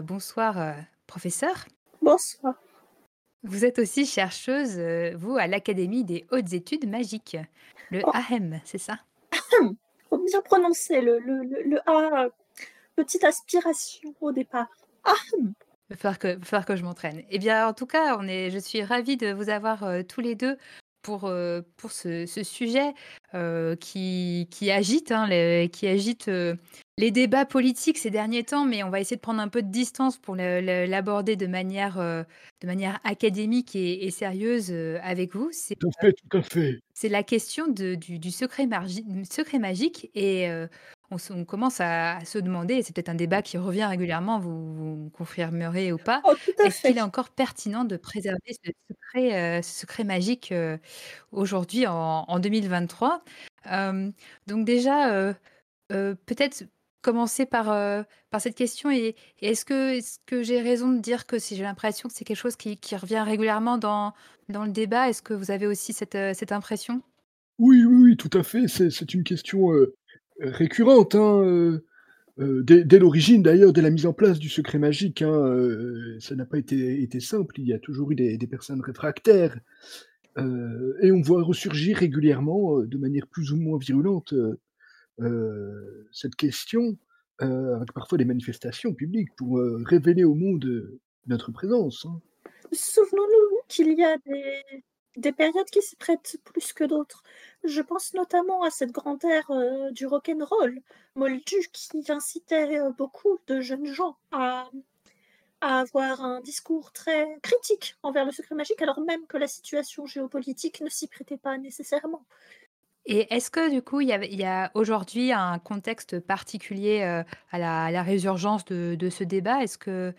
bonsoir, professeur. Bonsoir. Vous êtes aussi chercheuse, euh, vous, à l'Académie des hautes études magiques, le oh. AHEM, c'est ça? Faut bien prononcer le, le, le, A petite aspiration au départ. Ah, Il va falloir que, va falloir que je m'entraîne. Eh bien, en tout cas, on est, je suis ravie de vous avoir euh, tous les deux pour, euh, pour ce, ce sujet euh, qui, qui agite, hein, les, qui agite euh, les débats politiques ces derniers temps, mais on va essayer de prendre un peu de distance pour l'aborder de manière, de manière académique et, et sérieuse avec vous. C'est Tout à fait, tout à fait. c'est la question de- du, du secret, margi- secret magique et on, se- on commence à, à se demander, et c'est peut-être un débat qui revient régulièrement, vous, vous me confirmerez ou pas, oh, tout à est-ce qu'il est encore pertinent de préserver ce secret, euh, ce secret magique euh, aujourd'hui en, en 2023 Euh, Donc déjà, euh, euh, peut-être commencer par, euh, par cette question et, et est-ce que, est-ce que j'ai raison de dire que si j'ai l'impression que c'est quelque chose qui, qui revient régulièrement dans, dans le débat, est-ce que vous avez aussi cette, euh, cette impression? Oui, oui, oui, tout à fait. C'est c'est une question euh, récurrente. hein, euh, euh, dès l'origine, d'ailleurs, dès la mise en place du secret magique, hein, euh, ça n'a pas été, simple. Il y a toujours eu des, personnes réfractaires. et on voit ressurgir régulièrement, de manière plus ou moins virulente, cette question, avec parfois des manifestations publiques pour révéler au monde notre présence. hein. Souvenons-nous qu'il y a des, des périodes qui s'y prêtent plus que d'autres. Je pense notamment à cette grande ère euh, du rock'n'roll, Moldu, qui incitait euh, beaucoup de jeunes gens à, avoir un discours très critique envers le secret magique, alors même que la situation géopolitique ne s'y prêtait pas nécessairement. Et est-ce que du coup, il y a, aujourd'hui un contexte particulier euh, à, la, résurgence de, ce débat? Est-ce que,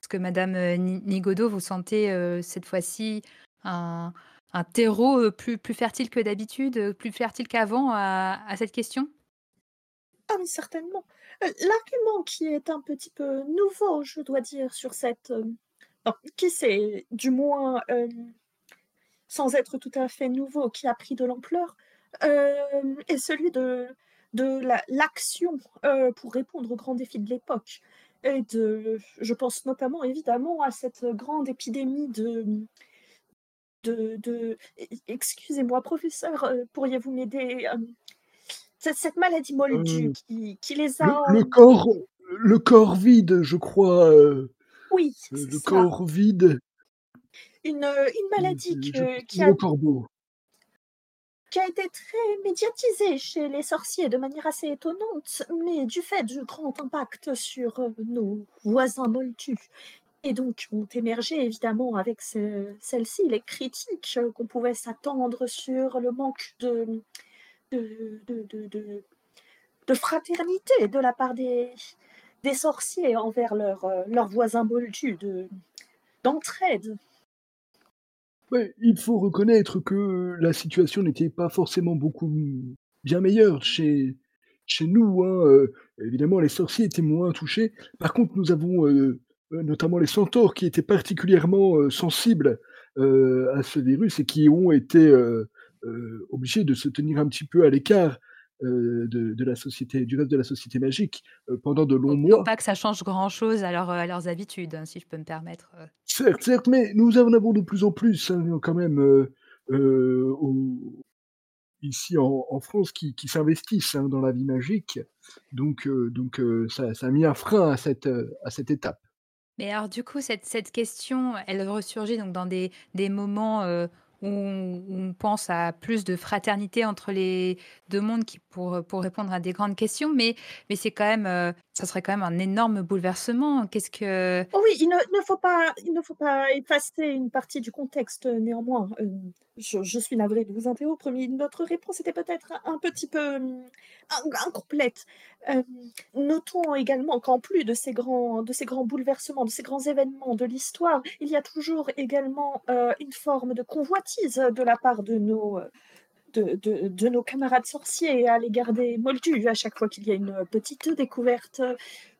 est-ce que Madame Ni- Nigodo, vous sentez cette fois-ci un, un terreau euh, plus, fertile que d'habitude, euh, plus fertile qu'avant à, cette question? Ah, mais certainement. Euh, L'argument qui est un petit peu nouveau, je dois dire, sur cette... qui c'est, du moins, sans être tout à fait nouveau, qui a pris de l'ampleur, est celui de, de la- l'action pour répondre aux grands défis de l'époque. Et de, je pense notamment, évidemment, à cette grande épidémie de... de, de... Excusez-moi, professeur, euh, pourriez-vous m'aider cette, maladie moldue qui, qui les Le, a... le corps, le corps vide, je crois. euh, Oui, le ça. corps vide, Une, une maladie que- qui, a, le corbeau. qui a été très médiatisée chez les sorciers de manière assez étonnante, mais du fait du grand impact sur nos voisins moldus. Et donc ont émergé évidemment avec ce- celle-ci les critiques euh, qu'on pouvait s'attendre sur le manque de, fraternité de la part des, sorciers envers leurs euh, leurs voisins moldus, de- d'entraide. Ouais, il faut reconnaître que la situation n'était pas forcément beaucoup bien meilleure chez, chez nous. hein, euh, évidemment, les sorciers étaient moins touchés. Par contre, nous avons euh, euh, notamment les centaures qui étaient particulièrement euh, sensibles euh, à ce virus et qui ont été euh, euh, obligés de se tenir un petit peu à l'écart euh, de, de la société, du reste de la société magique euh, pendant de longs Non mois. pas que ça change grand-chose à, leur- à leurs habitudes, hein, si je peux me permettre. euh. Certes, certes, mais nous en avons de plus en plus hein, quand même euh, euh, au- ici en, en France qui, qui s'investissent hein, dans la vie magique. Donc, euh, donc euh, ça, ça a mis un frein à cette, euh, à cette étape. Mais alors du coup, cette, cette question, elle ressurgit donc dans des, des moments euh, où, on, pense à plus de fraternité entre les deux mondes qui, pour, pour répondre à des grandes questions, mais, mais c'est quand même, euh, ça serait quand même un énorme bouleversement. Qu'est-ce que... Oh oui, il ne, faut pas, il ne faut pas effacer une partie du contexte néanmoins. Euh, je, suis navrée de vous interrompre, mais notre réponse était peut-être un, petit peu hum, in- incomplète. Euh, notons également qu'en plus de ces, grands, de ces grands bouleversements, de ces grands événements de l'histoire, il y a toujours également euh, une forme de convoitise de la part de nos, de, de- de nos camarades sorciers à l'égard des moldus. À chaque fois qu'il y a une petite découverte,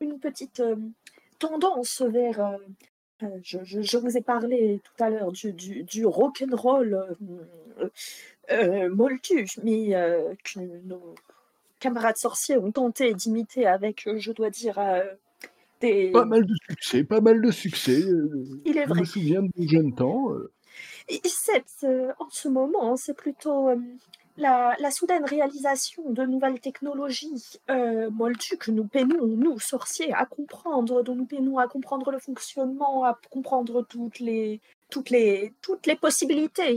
une petite euh, tendance vers. euh, euh, je, je- je vous ai parlé tout à l'heure du, du, du rock'n'roll euh, moldu, mais que nos camarades sorciers ont tenté d'imiter avec, je dois dire, des. Pas mal de succès, pas mal de succès. Il est je vrai. me souviens de mon jeune temps. Euh, en ce moment, c'est plutôt euh, la, soudaine réalisation de nouvelles technologies euh, moldues que nous peinons, nous, sorciers, à comprendre, dont nous peinons à comprendre le fonctionnement, à comprendre toutes les, possibilités.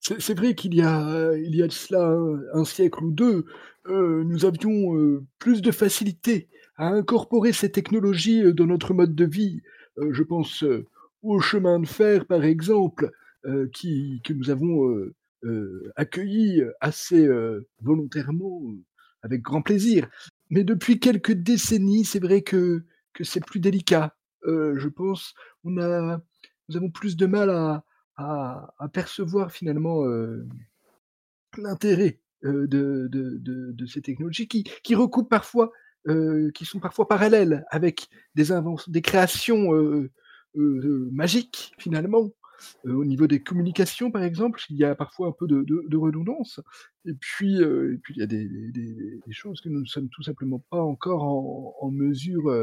C'est vrai qu'il y a, il y a de cela un, siècle ou deux, euh, nous avions plus de facilité à incorporer ces technologies dans notre mode de vie. Je pense au chemin de fer, par exemple, euh, qui, que nous avons euh, euh, accueilli assez volontairement, avec grand plaisir. Mais depuis quelques décennies, c'est vrai que, que c'est plus délicat. Je pense, on a, nous avons plus de mal à, à, percevoir finalement l'intérêt de, de, de, ces technologies qui, qui recoupent parfois, qui sont parfois parallèles avec des inventions, des créations euh, euh, magiques finalement. Euh, au niveau des communications, par exemple, il y a parfois un peu de, redondance. Et puis, et puis, il y a des, choses que nous ne sommes tout simplement pas encore en, mesure,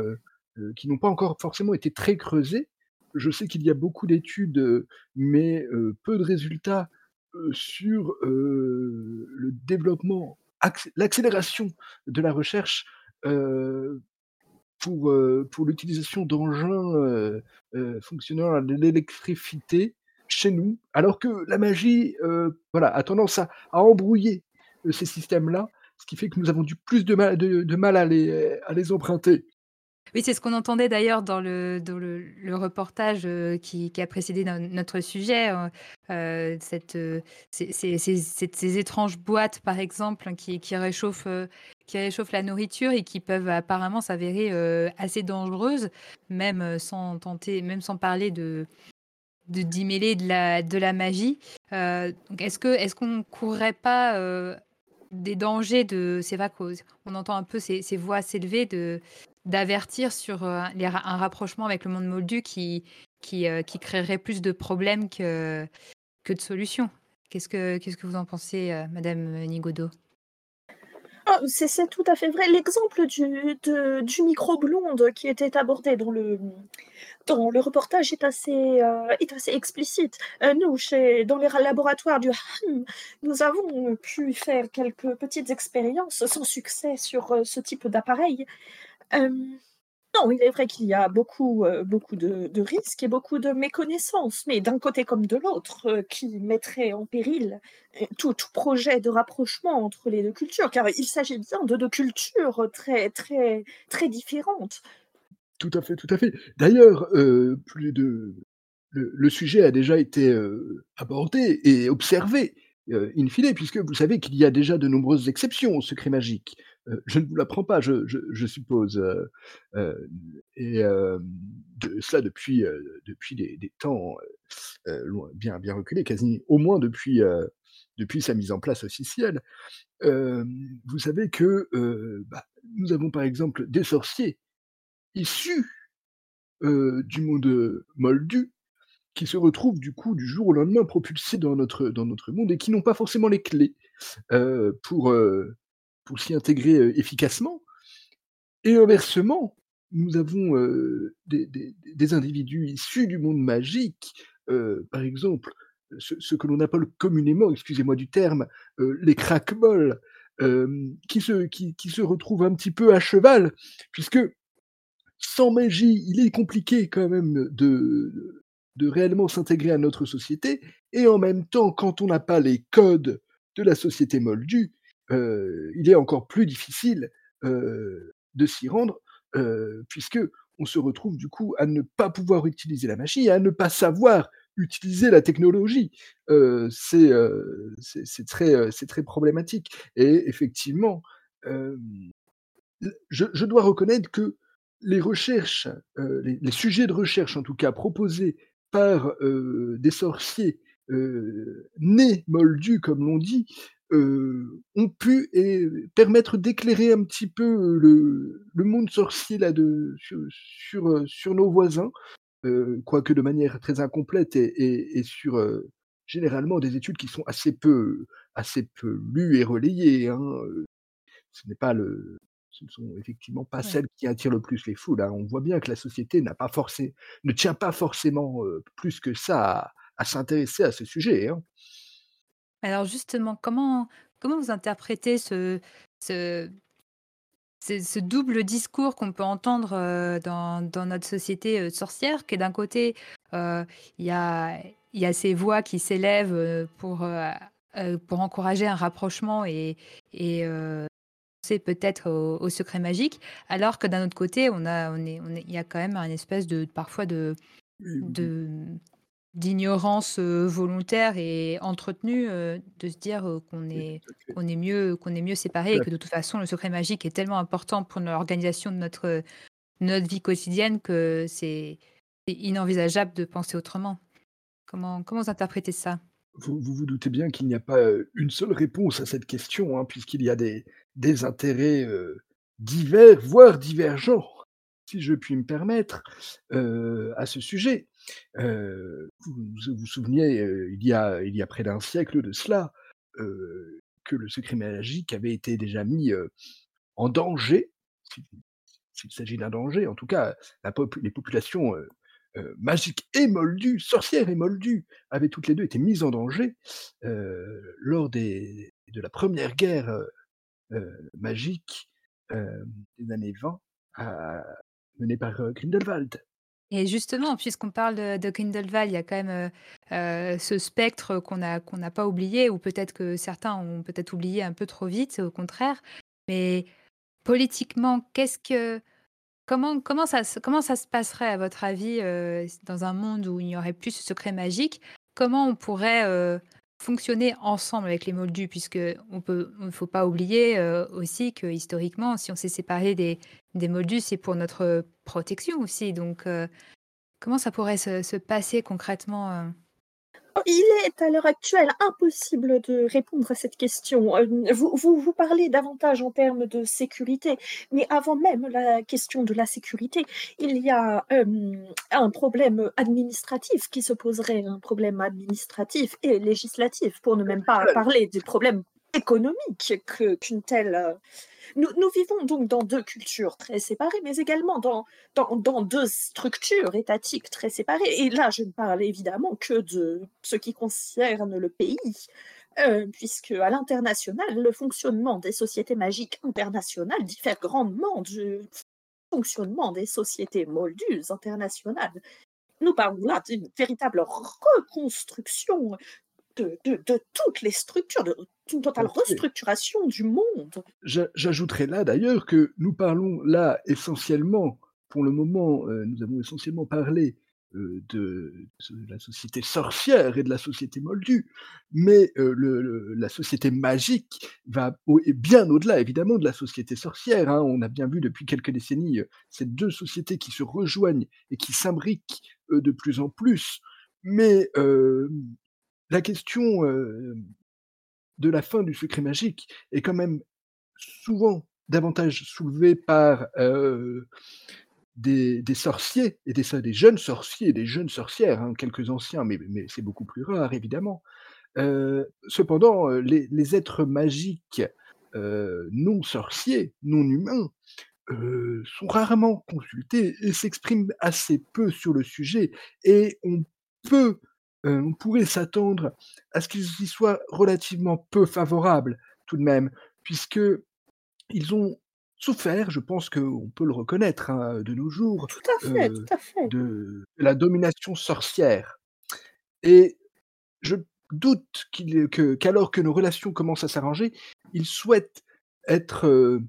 qui n'ont pas encore forcément été très creusées. Je sais qu'il y a beaucoup d'études, mais peu de résultats sur le développement, acc- l'accélération de la recherche pour, euh, pour l'utilisation d'engins euh, euh, fonctionnant à l'électricité chez nous, alors que la magie voilà, a tendance à, à embrouiller ces systèmes-là, ce qui fait que nous avons du plus de mal, de, mal à, les, à les emprunter. Oui, c'est ce qu'on entendait d'ailleurs dans le, dans le, le reportage qui, a précédé no- notre sujet, euh, cette, ces, ces- ces- ces- étranges boîtes, par exemple, hein, qui, qui, réchauffent, qui réchauffent la nourriture et qui peuvent apparemment s'avérer euh, assez dangereuses, même euh, sans tenter, même sans parler de de d'y de la, de la magie. Euh, est-ce que est-ce qu'on courrait pas des dangers de vrai qu'on on entend un peu ces, ces voix s'élever de d'avertir sur un rapprochement avec le monde moldu qui qui, qui créerait plus de problèmes que que de solutions. Qu'est-ce que qu'est-ce que vous en pensez, Madame Nigodo? Ah, c'est tout à fait vrai. L'exemple du, de- du micro-blonde qui était abordé dans le, dans le reportage est assez, euh, explicite. Euh, nous, chez, dans les ra- laboratoires du HAM, nous avons pu faire quelques petites expériences sans succès sur euh, ce type d'appareil. Non, il est vrai qu'il y a beaucoup, euh, de, risques et beaucoup de méconnaissances, mais d'un côté comme de l'autre, euh, qui mettrait en péril euh, tout, projet de rapprochement entre les deux cultures, car il s'agit bien de deux cultures très, très, très différentes. Tout à fait, tout à fait. D'ailleurs, plus de le, sujet a déjà été abordé et observé in fine, puisque vous savez qu'il y a déjà de nombreuses exceptions au secret magique. Je ne vous l'apprends pas, je, suppose. et de, cela depuis, depuis des, temps bien, bien reculés, quasi au moins depuis, depuis sa mise en place officielle. Vous savez que bah, nous avons par exemple des sorciers issus du monde moldu qui se retrouvent du coup du jour au lendemain propulsés dans notre, dans notre monde et qui n'ont pas forcément les clés pour, s'y intégrer euh, efficacement. Et inversement, nous avons euh, des, individus issus du monde magique, euh, par exemple, ce, que l'on appelle communément, excusez-moi du terme, les craquemolles, euh, qui, se, qui, se retrouvent un petit peu à cheval, puisque sans magie, il est compliqué quand même de, de réellement s'intégrer à notre société, et en même temps, quand on n'a pas les codes de la société moldue, il est encore plus difficile euh, de s'y rendre, euh, puisque on se retrouve du coup à ne pas pouvoir utiliser la magie, à ne pas savoir utiliser la technologie. Euh, c'est euh, très, euh, très problématique. Et effectivement, euh, je, dois reconnaître que les recherches, euh, les, les sujets de recherche en tout cas proposés par euh, des sorciers euh, nés moldus, comme l'on dit, euh, ont pu et permettre d'éclairer un petit peu euh, le, le monde sorcier là de, sur, sur, euh, sur nos voisins, euh, quoique de manière très incomplète et, et, et sur euh, généralement des études qui sont assez peu, assez peu lues et relayées. Hein. Ce n'est pas le, ce ne sont effectivement pas Ouais. celles qui attirent le plus les foules. hein. On voit bien que la société n'a pas forcé, ne tient pas forcément euh, plus que ça à, à s'intéresser à ce sujet. hein. Alors justement, comment, comment vous interprétez ce, ce, ce, double discours qu'on peut entendre euh, dans, dans, notre société euh, sorcière, que d'un côté, euh, il y, a, y a ces voix qui s'élèvent pour, pour encourager un rapprochement et, et c'est peut-être au, secret magique, alors que d'un autre côté, on a, on est, on est, il y a quand même un espèce de parfois de, de d'ignorance volontaire et entretenue de se dire qu'on est, qu'on est mieux qu'on est mieux séparés et que de toute façon le secret magique est tellement important pour l'organisation de notre notre vie quotidienne que c'est inenvisageable de penser autrement. Comment comment vous interprétez ça? Vous, vous, doutez bien qu'il n'y a pas une seule réponse à cette question, hein, puisqu'il y a des, des intérêts divers, voire divergents, si je puis me permettre, à ce sujet. Vous vous souvenez, il, y a, près d'un siècle de cela, que le secret magique avait été déjà mis en danger, s'il s'agit d'un danger, en tout cas, les populations magiques et moldues, sorcières et moldues, avaient toutes les deux été mises en danger lors de la première guerre magique des années 20 menée par Grindelwald. Et justement, puisqu'on parle de, Grindelwald, il y a quand même ce spectre qu'on n'a pas oublié, ou peut-être que certains ont peut-être oublié un peu trop vite, au contraire. Mais politiquement, qu'est-ce que, comment, comment, ça, comment ça se passerait, à votre avis, dans un monde où il n'y aurait plus ce secret magique? Comment on pourrait fonctionner ensemble avec les moldus, puisque on peut, ne faut pas oublier aussi que historiquement, si on s'est séparé des, des moldus, c'est pour notre protection aussi. Donc, comment ça pourrait se, se passer concrètement il est à l'heure actuelle impossible de répondre à cette question. Vous, vous, vous, parlez davantage en termes de sécurité, mais avant même la question de la sécurité, il y a un problème administratif qui se poserait, un problème administratif et législatif, pour ne même pas parler du problème économique qu'une telle nous, vivons donc dans deux cultures très séparées, mais également dans, dans, deux structures étatiques très séparées. Et là, je ne parle évidemment que de ce qui concerne le pays, euh, puisque à l'international, le fonctionnement des sociétés magiques internationales diffère grandement du fonctionnement des sociétés moldues internationales. Nous parlons là d'une véritable reconstruction de, toutes les structures, d'une totale restructuration du monde. J'ajouterais là d'ailleurs que nous parlons là essentiellement, pour le moment, euh, nous avons essentiellement parlé euh, de, la société sorcière et de la société moldue, mais euh, le, la société magique va bien au-delà évidemment de la société sorcière. Hein. On a bien vu depuis quelques décennies ces deux sociétés qui se rejoignent et qui s'imbriquent de plus en plus. Mais la question de la fin du secret magique est quand même souvent davantage soulevée par des, sorciers, et des, jeunes sorciers des jeunes sorcières, hein, quelques anciens, mais, c'est beaucoup plus rare évidemment. cependant, les, êtres magiques non sorciers, non humains, sont rarement consultés et s'expriment assez peu sur le sujet, et on peut on pourrait s'attendre à ce qu'ils y soient relativement peu favorables tout de même, puisque ils ont souffert, je pense qu'on peut le reconnaître hein, de nos jours, de la domination sorcière. Et je doute qu'alors que, nos relations commencent à s'arranger, ils souhaitent être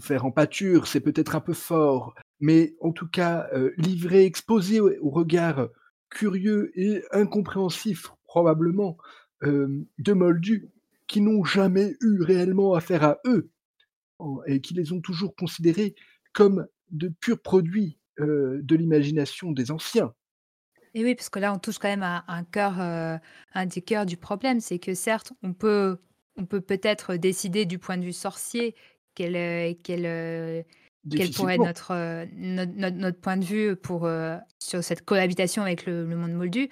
faire en pâture, c'est peut-être un peu fort, mais en tout cas livrés, exposés au regard curieux et incompréhensifs probablement de Moldus qui n'ont jamais eu réellement affaire à eux et qui les ont toujours considérés comme de purs produits de l'imagination des anciens. Et oui, parce que là, on touche quand même à un cœur, un des cœurs du problème, c'est que certes, on peut, on peut peut-être décider du point de vue sorcier quelle, quelle, quel pourrait être euh, notre, notre, notre, point de vue pour, euh, sur cette cohabitation avec le, monde moldu.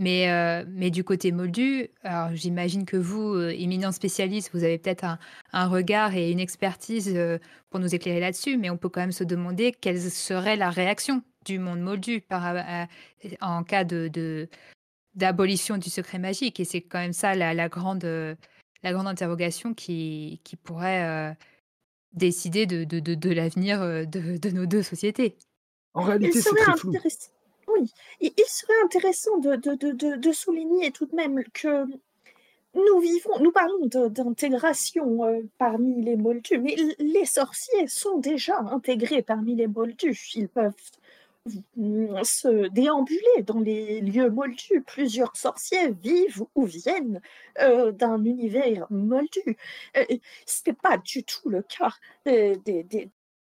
Mais, euh, mais du côté moldu, alors j'imagine que vous, éminent spécialiste, vous avez peut-être un, un, regard et une expertise pour nous éclairer là-dessus, mais on peut quand même se demander quelle serait la réaction du monde moldu par, en cas de, de, d'abolition du secret magique. Et c'est quand même ça la, la grande, la grande interrogation qui, qui pourrait décider de, de, de, de l'avenir de, de, nos deux sociétés. En réalité, c'est très flou. Oui, il serait intéressant de, de, de, souligner tout de même que nous vivons, nous parlons d'intégration euh, parmi les moldus, mais les sorciers sont déjà intégrés parmi les moldus. Ils peuvent se déambuler dans les lieux moldus. Plusieurs sorciers vivent ou viennent euh, d'un univers moldu. Euh, ce n'est pas du tout le cas des, des,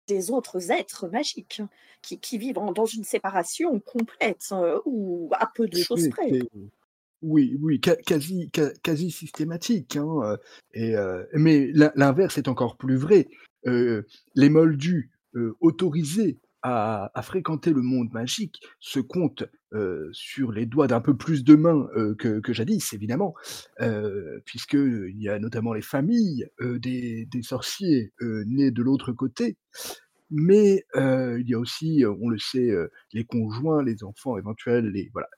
des autres êtres magiques qui, qui, vivent dans une séparation complète ou à peu de choses près. Oui, oui, quasi, quasi systématique. Hein, euh, et, euh, mais l'inverse est encore plus vrai. Euh, les moldus autorisés à, fréquenter le monde magique se comptent sur les doigts d'un peu plus de mains que, que, jadis, évidemment, puisqu'il y a notamment les familles des, sorciers nés de l'autre côté. Mais il y a aussi, on le sait, les conjoints, les enfants éventuels, les, voilà,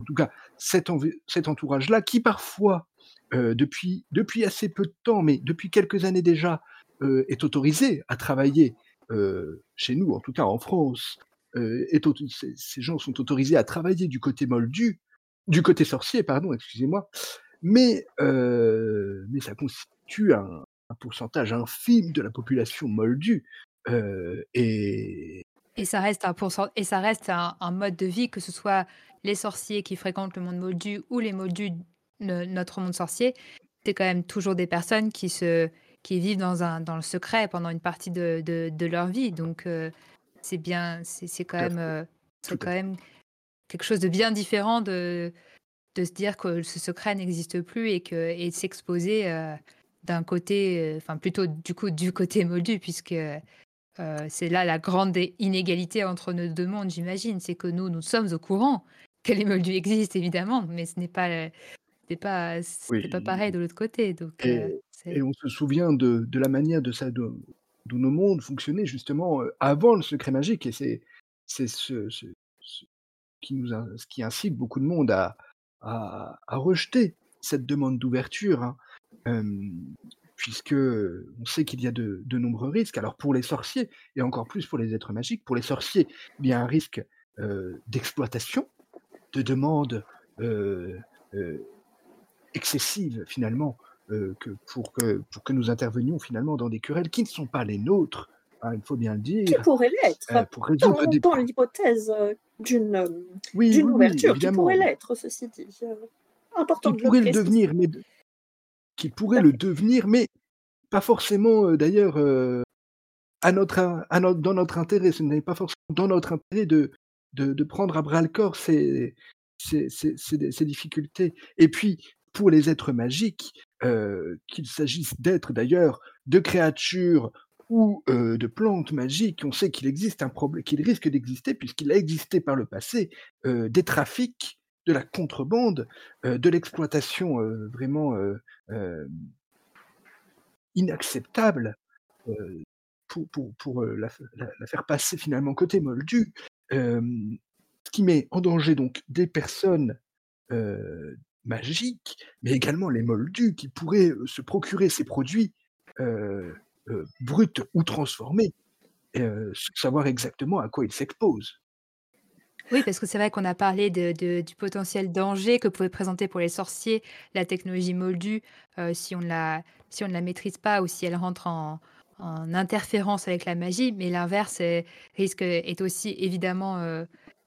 en tout cas cet, cet entourage-là, qui parfois, euh, depuis, depuis assez peu de temps, mais depuis quelques années déjà, euh, est autorisé à travailler euh, chez nous, en tout cas en France. Est ces, gens sont autorisés à travailler du côté moldu, du côté sorcier, pardon, excusez-moi, mais, mais ça constitue un, pourcentage infime de la population moldue. et, et ça reste un, et ça reste un, mode de vie, que ce soit les sorciers qui fréquentent le monde moldu ou les moldus, de notre monde sorcier, c'est quand même toujours des personnes qui, se, qui vivent dans, un, dans le secret pendant une partie de, de, de leur vie. Donc, euh, c'est bien, c'est quand, même, euh, quand même quelque chose de bien différent de, de se dire que ce secret n'existe plus et, que, et de s'exposer euh, d'un côté, enfin plutôt du coup du côté moldu, puisque c'est là la grande inégalité entre nos deux mondes, j'imagine. C'est que nous, nous sommes au courant que les moldus existent, évidemment, mais ce n'est pas, c'est pas, c'est pas pareil de l'autre côté. Donc, et, et, on se souvient de, de la manière de ça, de, d'où nos mondes fonctionnaient justement avant le secret magique, et c'est, ce, ce, qui nous, ce qui incite beaucoup de monde à, à, à rejeter cette demande d'ouverture, hein. puisque on sait qu'il y a de, de, nombreux risques. Alors pour les sorciers, et encore plus pour les êtres magiques, pour les sorciers, il y a un risque euh, d'exploitation de demandes euh, euh, excessives finalement euh, que pour, que, pour que nous intervenions finalement dans des querelles qui ne sont pas les nôtres, hein, il faut bien le dire. Qui pourraient l'être pour résoudre dans, l'hypothèse d'une oui, ouverture, qui pourrait l'être, ceci dit. important qui pourrait le, devenir, mais qui pourrait le devenir, mais pas forcément d'ailleurs à notre, à notre, dans notre intérêt. Ce n'est pas forcément dans notre intérêt de, de, prendre à bras le corps ces, ces, ces, difficultés. Et puis, pour les êtres magiques, euh, qu'il s'agisse d'êtres d'ailleurs, de créatures ou euh, de plantes magiques, on sait qu'il existe un problème, qu'il risque d'exister, puisqu'il a existé par le passé, euh, des trafics, de la contrebande, de l'exploitation vraiment inacceptable pour, la, la, faire passer finalement côté moldu ce qui met en danger donc des personnes magiques, mais également les moldus qui pourraient se procurer ces produits bruts ou transformés, savoir exactement à quoi ils s'exposent. Oui, parce que c'est vrai qu'on a parlé du potentiel danger que pouvait présenter pour les sorciers la technologie moldue si, on la, si on ne la maîtrise pas ou si elle rentre en, en interférence avec la magie, mais l'inverse risque est aussi évidemment euh,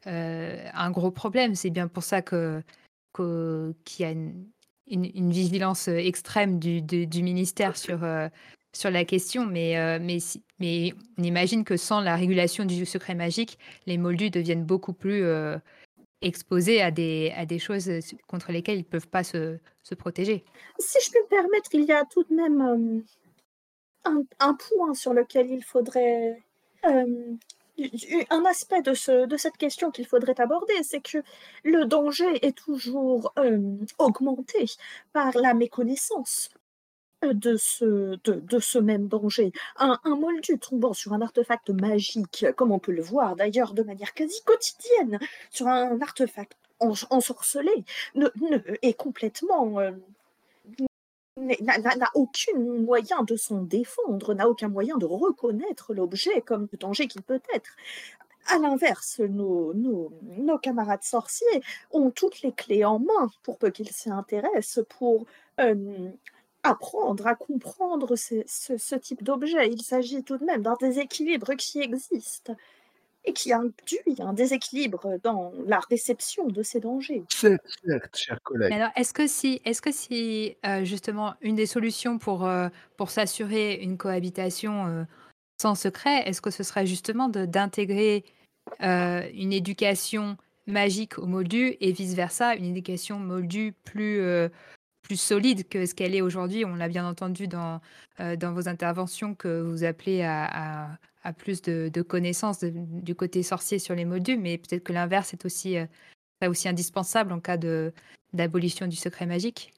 euh, un gros problème. C'est bien pour ça que qu'il y a une, une, vigilance extrême du, du ministère sur, euh, sur la question, mais, mais, mais on imagine que sans la régulation du secret magique, les moldus deviennent beaucoup plus exposés à des, à des choses contre lesquelles ils ne peuvent pas se, se, protéger. Si je peux me permettre, il y a tout de même un, point sur lequel il faudrait... Euh, un aspect de, ce, de cette question qu'il faudrait aborder, c'est que le danger est toujours euh, augmenté par la méconnaissance de ce, de, ce même danger. Un, moldu tombant sur un artefact magique, comme on peut le voir d'ailleurs de manière quasi quotidienne, sur un artefact ensorcelé est complètement n'a aucun moyen de s'en défendre, n'a aucun moyen de reconnaître l'objet comme le danger qu'il peut être. À l'inverse, nos, camarades sorciers ont toutes les clés en main pour peu qu'ils s'y intéressent, pour euh, apprendre à comprendre ce type d'objet. Il s'agit tout de même d'un déséquilibre qui existe et qui induit un déséquilibre dans la réception de ces dangers. Certes, certes, chers collègues. Alors, est-ce que si, est-ce que si euh, justement une des solutions pour, euh, pour s'assurer une cohabitation euh, sans secret, est-ce que ce serait justement d'intégrer une éducation magique au moldu et vice-versa, une éducation moldu plus, plus solide que ce qu'elle est aujourd'hui On l'a bien entendu dans, dans vos interventions que vous appelez à, à, plus de, de connaissances du côté sorcier sur les moldus, mais peut-être que l'inverse est aussi aussi indispensable en cas d'abolition du secret magique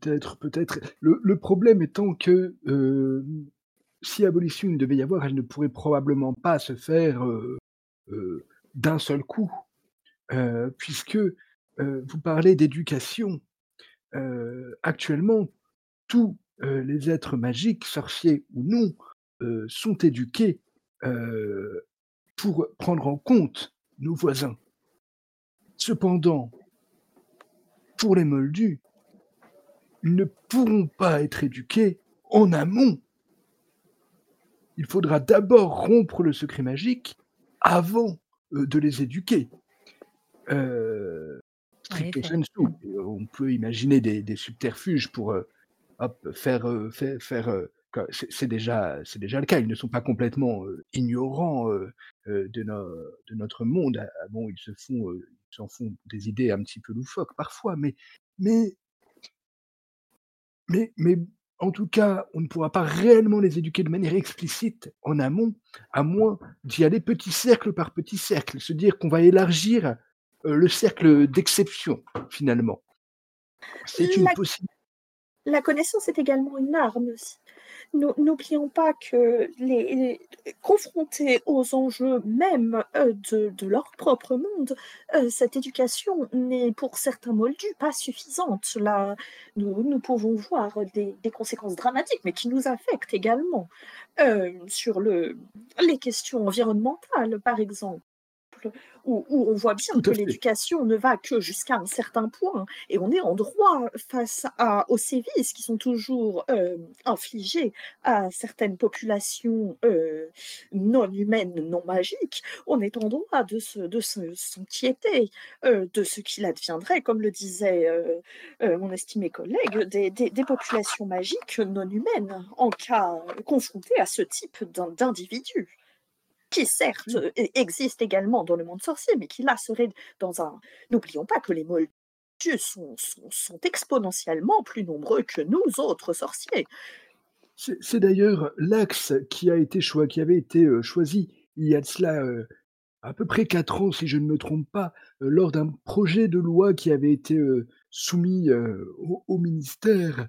Peut-être, peut-être. Le, le, problème étant que euh, si abolition devait y avoir, elle ne pourrait probablement pas se faire euh, euh, d'un seul coup, euh, puisque euh, vous parlez d'éducation. Actuellement, tous les êtres magiques, sorciers ou non, sont éduqués pour prendre en compte nos voisins. Cependant, pour les moldus, ils ne pourront pas être éduqués en amont. Il faudra d'abord rompre le secret magique avant de les éduquer. On peut imaginer des, des subterfuges pour euh, hop, faire, euh, faire, faire euh, c'est déjà, c'est déjà le cas. Ils ne sont pas complètement euh, ignorants euh, de, no, de, notre monde. Ah, bon, ils se font, s'en font des idées un petit peu loufoques parfois, mais, mais, mais, mais en tout cas, on ne pourra pas réellement les éduquer de manière explicite en amont, à moins d'y aller petit cercle par petit cercle, se dire qu'on va élargir euh, le cercle d'exception, finalement. C'est une possibilité. La connaissance est également une arme aussi. N'oublions pas que les, les, confrontés aux enjeux même euh, de, de, leur propre monde, euh, cette éducation n'est pour certains moldus pas suffisante. Là, nous, nous pouvons voir des, des, conséquences dramatiques, mais qui nous affectent également euh, sur le, les questions environnementales, par exemple où, où on voit bien Tout que l'éducation ne va que jusqu'à un certain point, et on est en droit face à, aux sévices qui sont toujours euh, infligés à certaines populations euh, non humaines, non magiques, on est en droit de, se, de s'inquiéter euh, de ce qu'il adviendrait, comme le disait mon estimé collègue, des, des, des, populations magiques non humaines en cas confrontées à ce type d'individus qui certes mmh. existe également dans le monde sorcier, mais qui là serait dans un... N'oublions pas que les moldus sont, sont, exponentiellement plus nombreux que nous autres sorciers. C'est d'ailleurs l'axe qui a été choisi, qui avait été euh, choisi il y a de cela euh, à peu près quatre ans, si je ne me trompe pas, euh, lors d'un projet de loi qui avait été euh, soumis euh, au, ministère.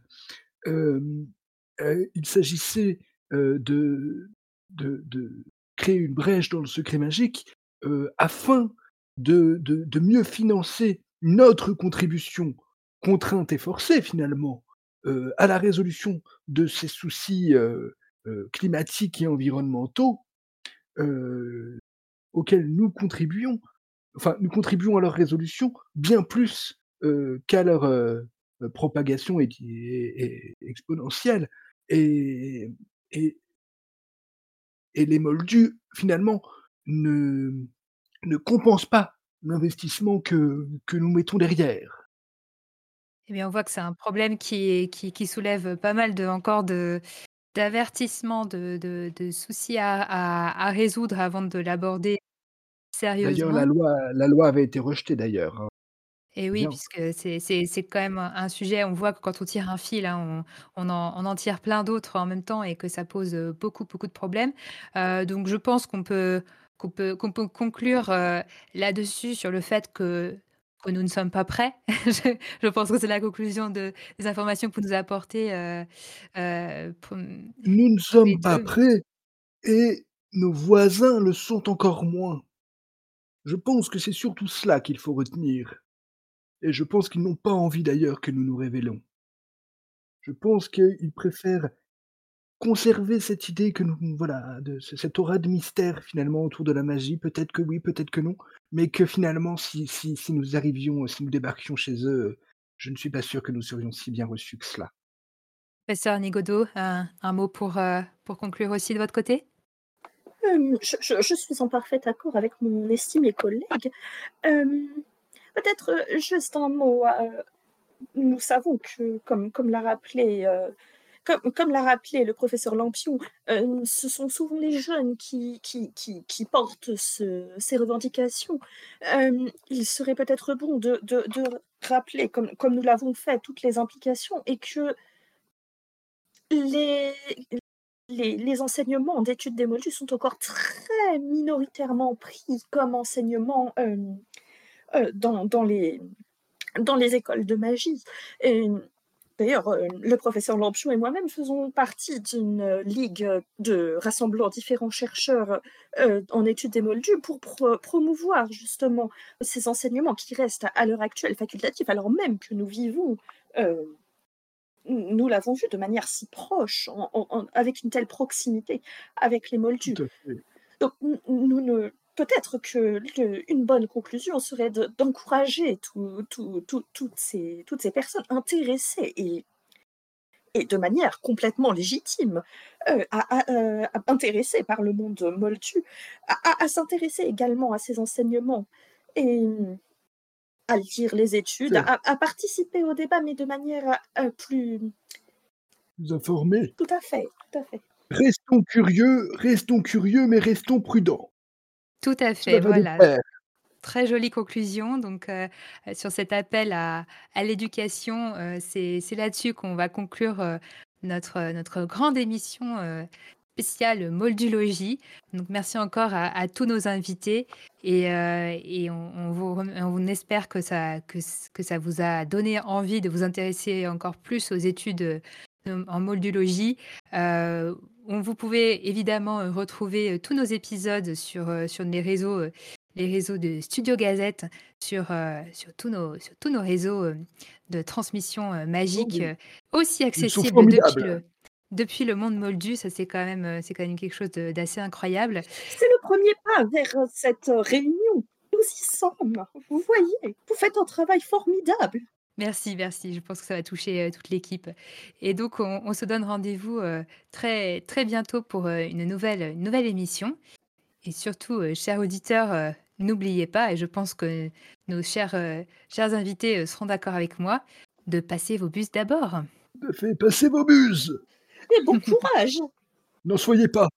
il s'agissait de, créer une brèche dans le secret magique euh, afin de, de, mieux financer notre contribution contrainte et forcée finalement euh, à la résolution de ces soucis euh, climatiques et environnementaux auxquels nous contribuons, enfin nous contribuons à leur résolution bien plus qu'à leur propagation exponentielle. Et, et, et les moldus, finalement, ne, ne compensent pas l'investissement que, que nous mettons derrière. Eh bien, on voit que c'est un problème qui, qui, qui, soulève pas mal de, encore de, d'avertissements, de, de, de, soucis à, à, à, résoudre avant de l'aborder sérieusement. D'ailleurs, la loi, la loi avait été rejetée d'ailleurs. Et oui, Bien. puisque c'est quand même un sujet, on voit que quand on tire un fil, hein, on, on, en, on, en, tire plein d'autres en même temps et que ça pose beaucoup, beaucoup de problèmes. Euh, donc je pense qu'on peut, qu'on peut, qu'on peut conclure euh, là-dessus sur le fait que, que nous ne sommes pas prêts. je, je, pense que c'est la conclusion de, des informations que vous nous apportez. Euh, euh pour, nous ne sommes pas prêts et nos voisins le sont encore moins. Je pense que c'est surtout cela qu'il faut retenir. Et je pense qu'ils n'ont pas envie d'ailleurs que nous nous révélons. Je pense qu'ils préfèrent conserver cette idée que nous, voilà, de cette aura de mystère finalement autour de la magie. Peut-être que oui, peut-être que non, mais que finalement, si, si, si nous arrivions, si nous débarquions chez eux, je ne suis pas sûr que nous serions si bien reçus que cela. Professeur Nigodo, un, un mot pour, euh, pour conclure aussi de votre côté? Euh, je, je- je suis en parfait accord avec mon estimé collègue. Euh, Peut-être euh, juste un mot. euh, nous savons que, comme, l'a rappelé, euh, comme, rappelé le professeur Lampion, ce sont souvent les jeunes qui, portent ce- ces revendications. Il serait peut-être bon de, rappeler, comme, nous l'avons fait, toutes les implications et que les, enseignements d'études des moldus sont encore très minoritairement pris comme enseignement euh, dans, dans, les, dans les écoles de magie. Et, D'ailleurs, euh, le professeur Lampion et moi-même faisons partie d'une euh, ligue de rassemblant différents chercheurs euh, en études des moldus pour pro- promouvoir justement ces enseignements qui restent à, l'heure actuelle facultatifs, alors même que nous vivons euh, nous l'avons vu de manière si proche, en- en- en- avec une telle proximité avec les Moldus. Donc, nous ne. Peut-être que le- une bonne conclusion serait de- d'encourager tout- tout- tout- toutes, ces, toutes ces personnes intéressées et, et de manière complètement légitime, euh, à, à, euh, intéressées par le monde moldu, à, s'intéresser également à ces enseignements et à lire les études, à participer au débat, mais de manière euh, plus. Nous informer. Tout à fait, tout à fait. Restons curieux, restons curieux, mais restons prudents. Tout à Cela fait, de voilà. Très jolie conclusion. Donc, euh, sur cet appel à, à l'éducation, euh, c'est là-dessus qu'on va conclure euh, notre, notre grande émission spéciale Moldulogie. Donc, merci encore à, à tous nos invités et, et on, on vous, rem- on espère que ça, que, ça vous a donné envie de vous intéresser encore plus aux études en moldologie. On, vous pouvez évidemment euh, retrouver euh, tous nos épisodes sur, euh, sur les réseaux les réseaux de Studio Gazette, sur, euh, sur, tous, nos, sur tous nos réseaux euh, de transmission euh, magique, euh, aussi accessibles depuis le, depuis le monde moldu. Ça, c'est quand, même, c'est quand même quelque chose d'assez incroyable. C'est le premier pas vers cette réunion. Nous y sommes. Vous voyez, vous faites un travail formidable. Merci, merci. Je pense que ça va toucher euh, toute l'équipe. Et donc, on, on se donne rendez-vous euh, très, très bientôt pour euh, une, nouvelle, une nouvelle émission. Et surtout, euh, chers auditeurs, euh, n'oubliez pas, et je pense que nos chers, euh, chers invités euh, seront d'accord avec moi, de passer vos bus d'abord. Tout à fait. Passez vos buses. Et bon courage. N'en soyez pas.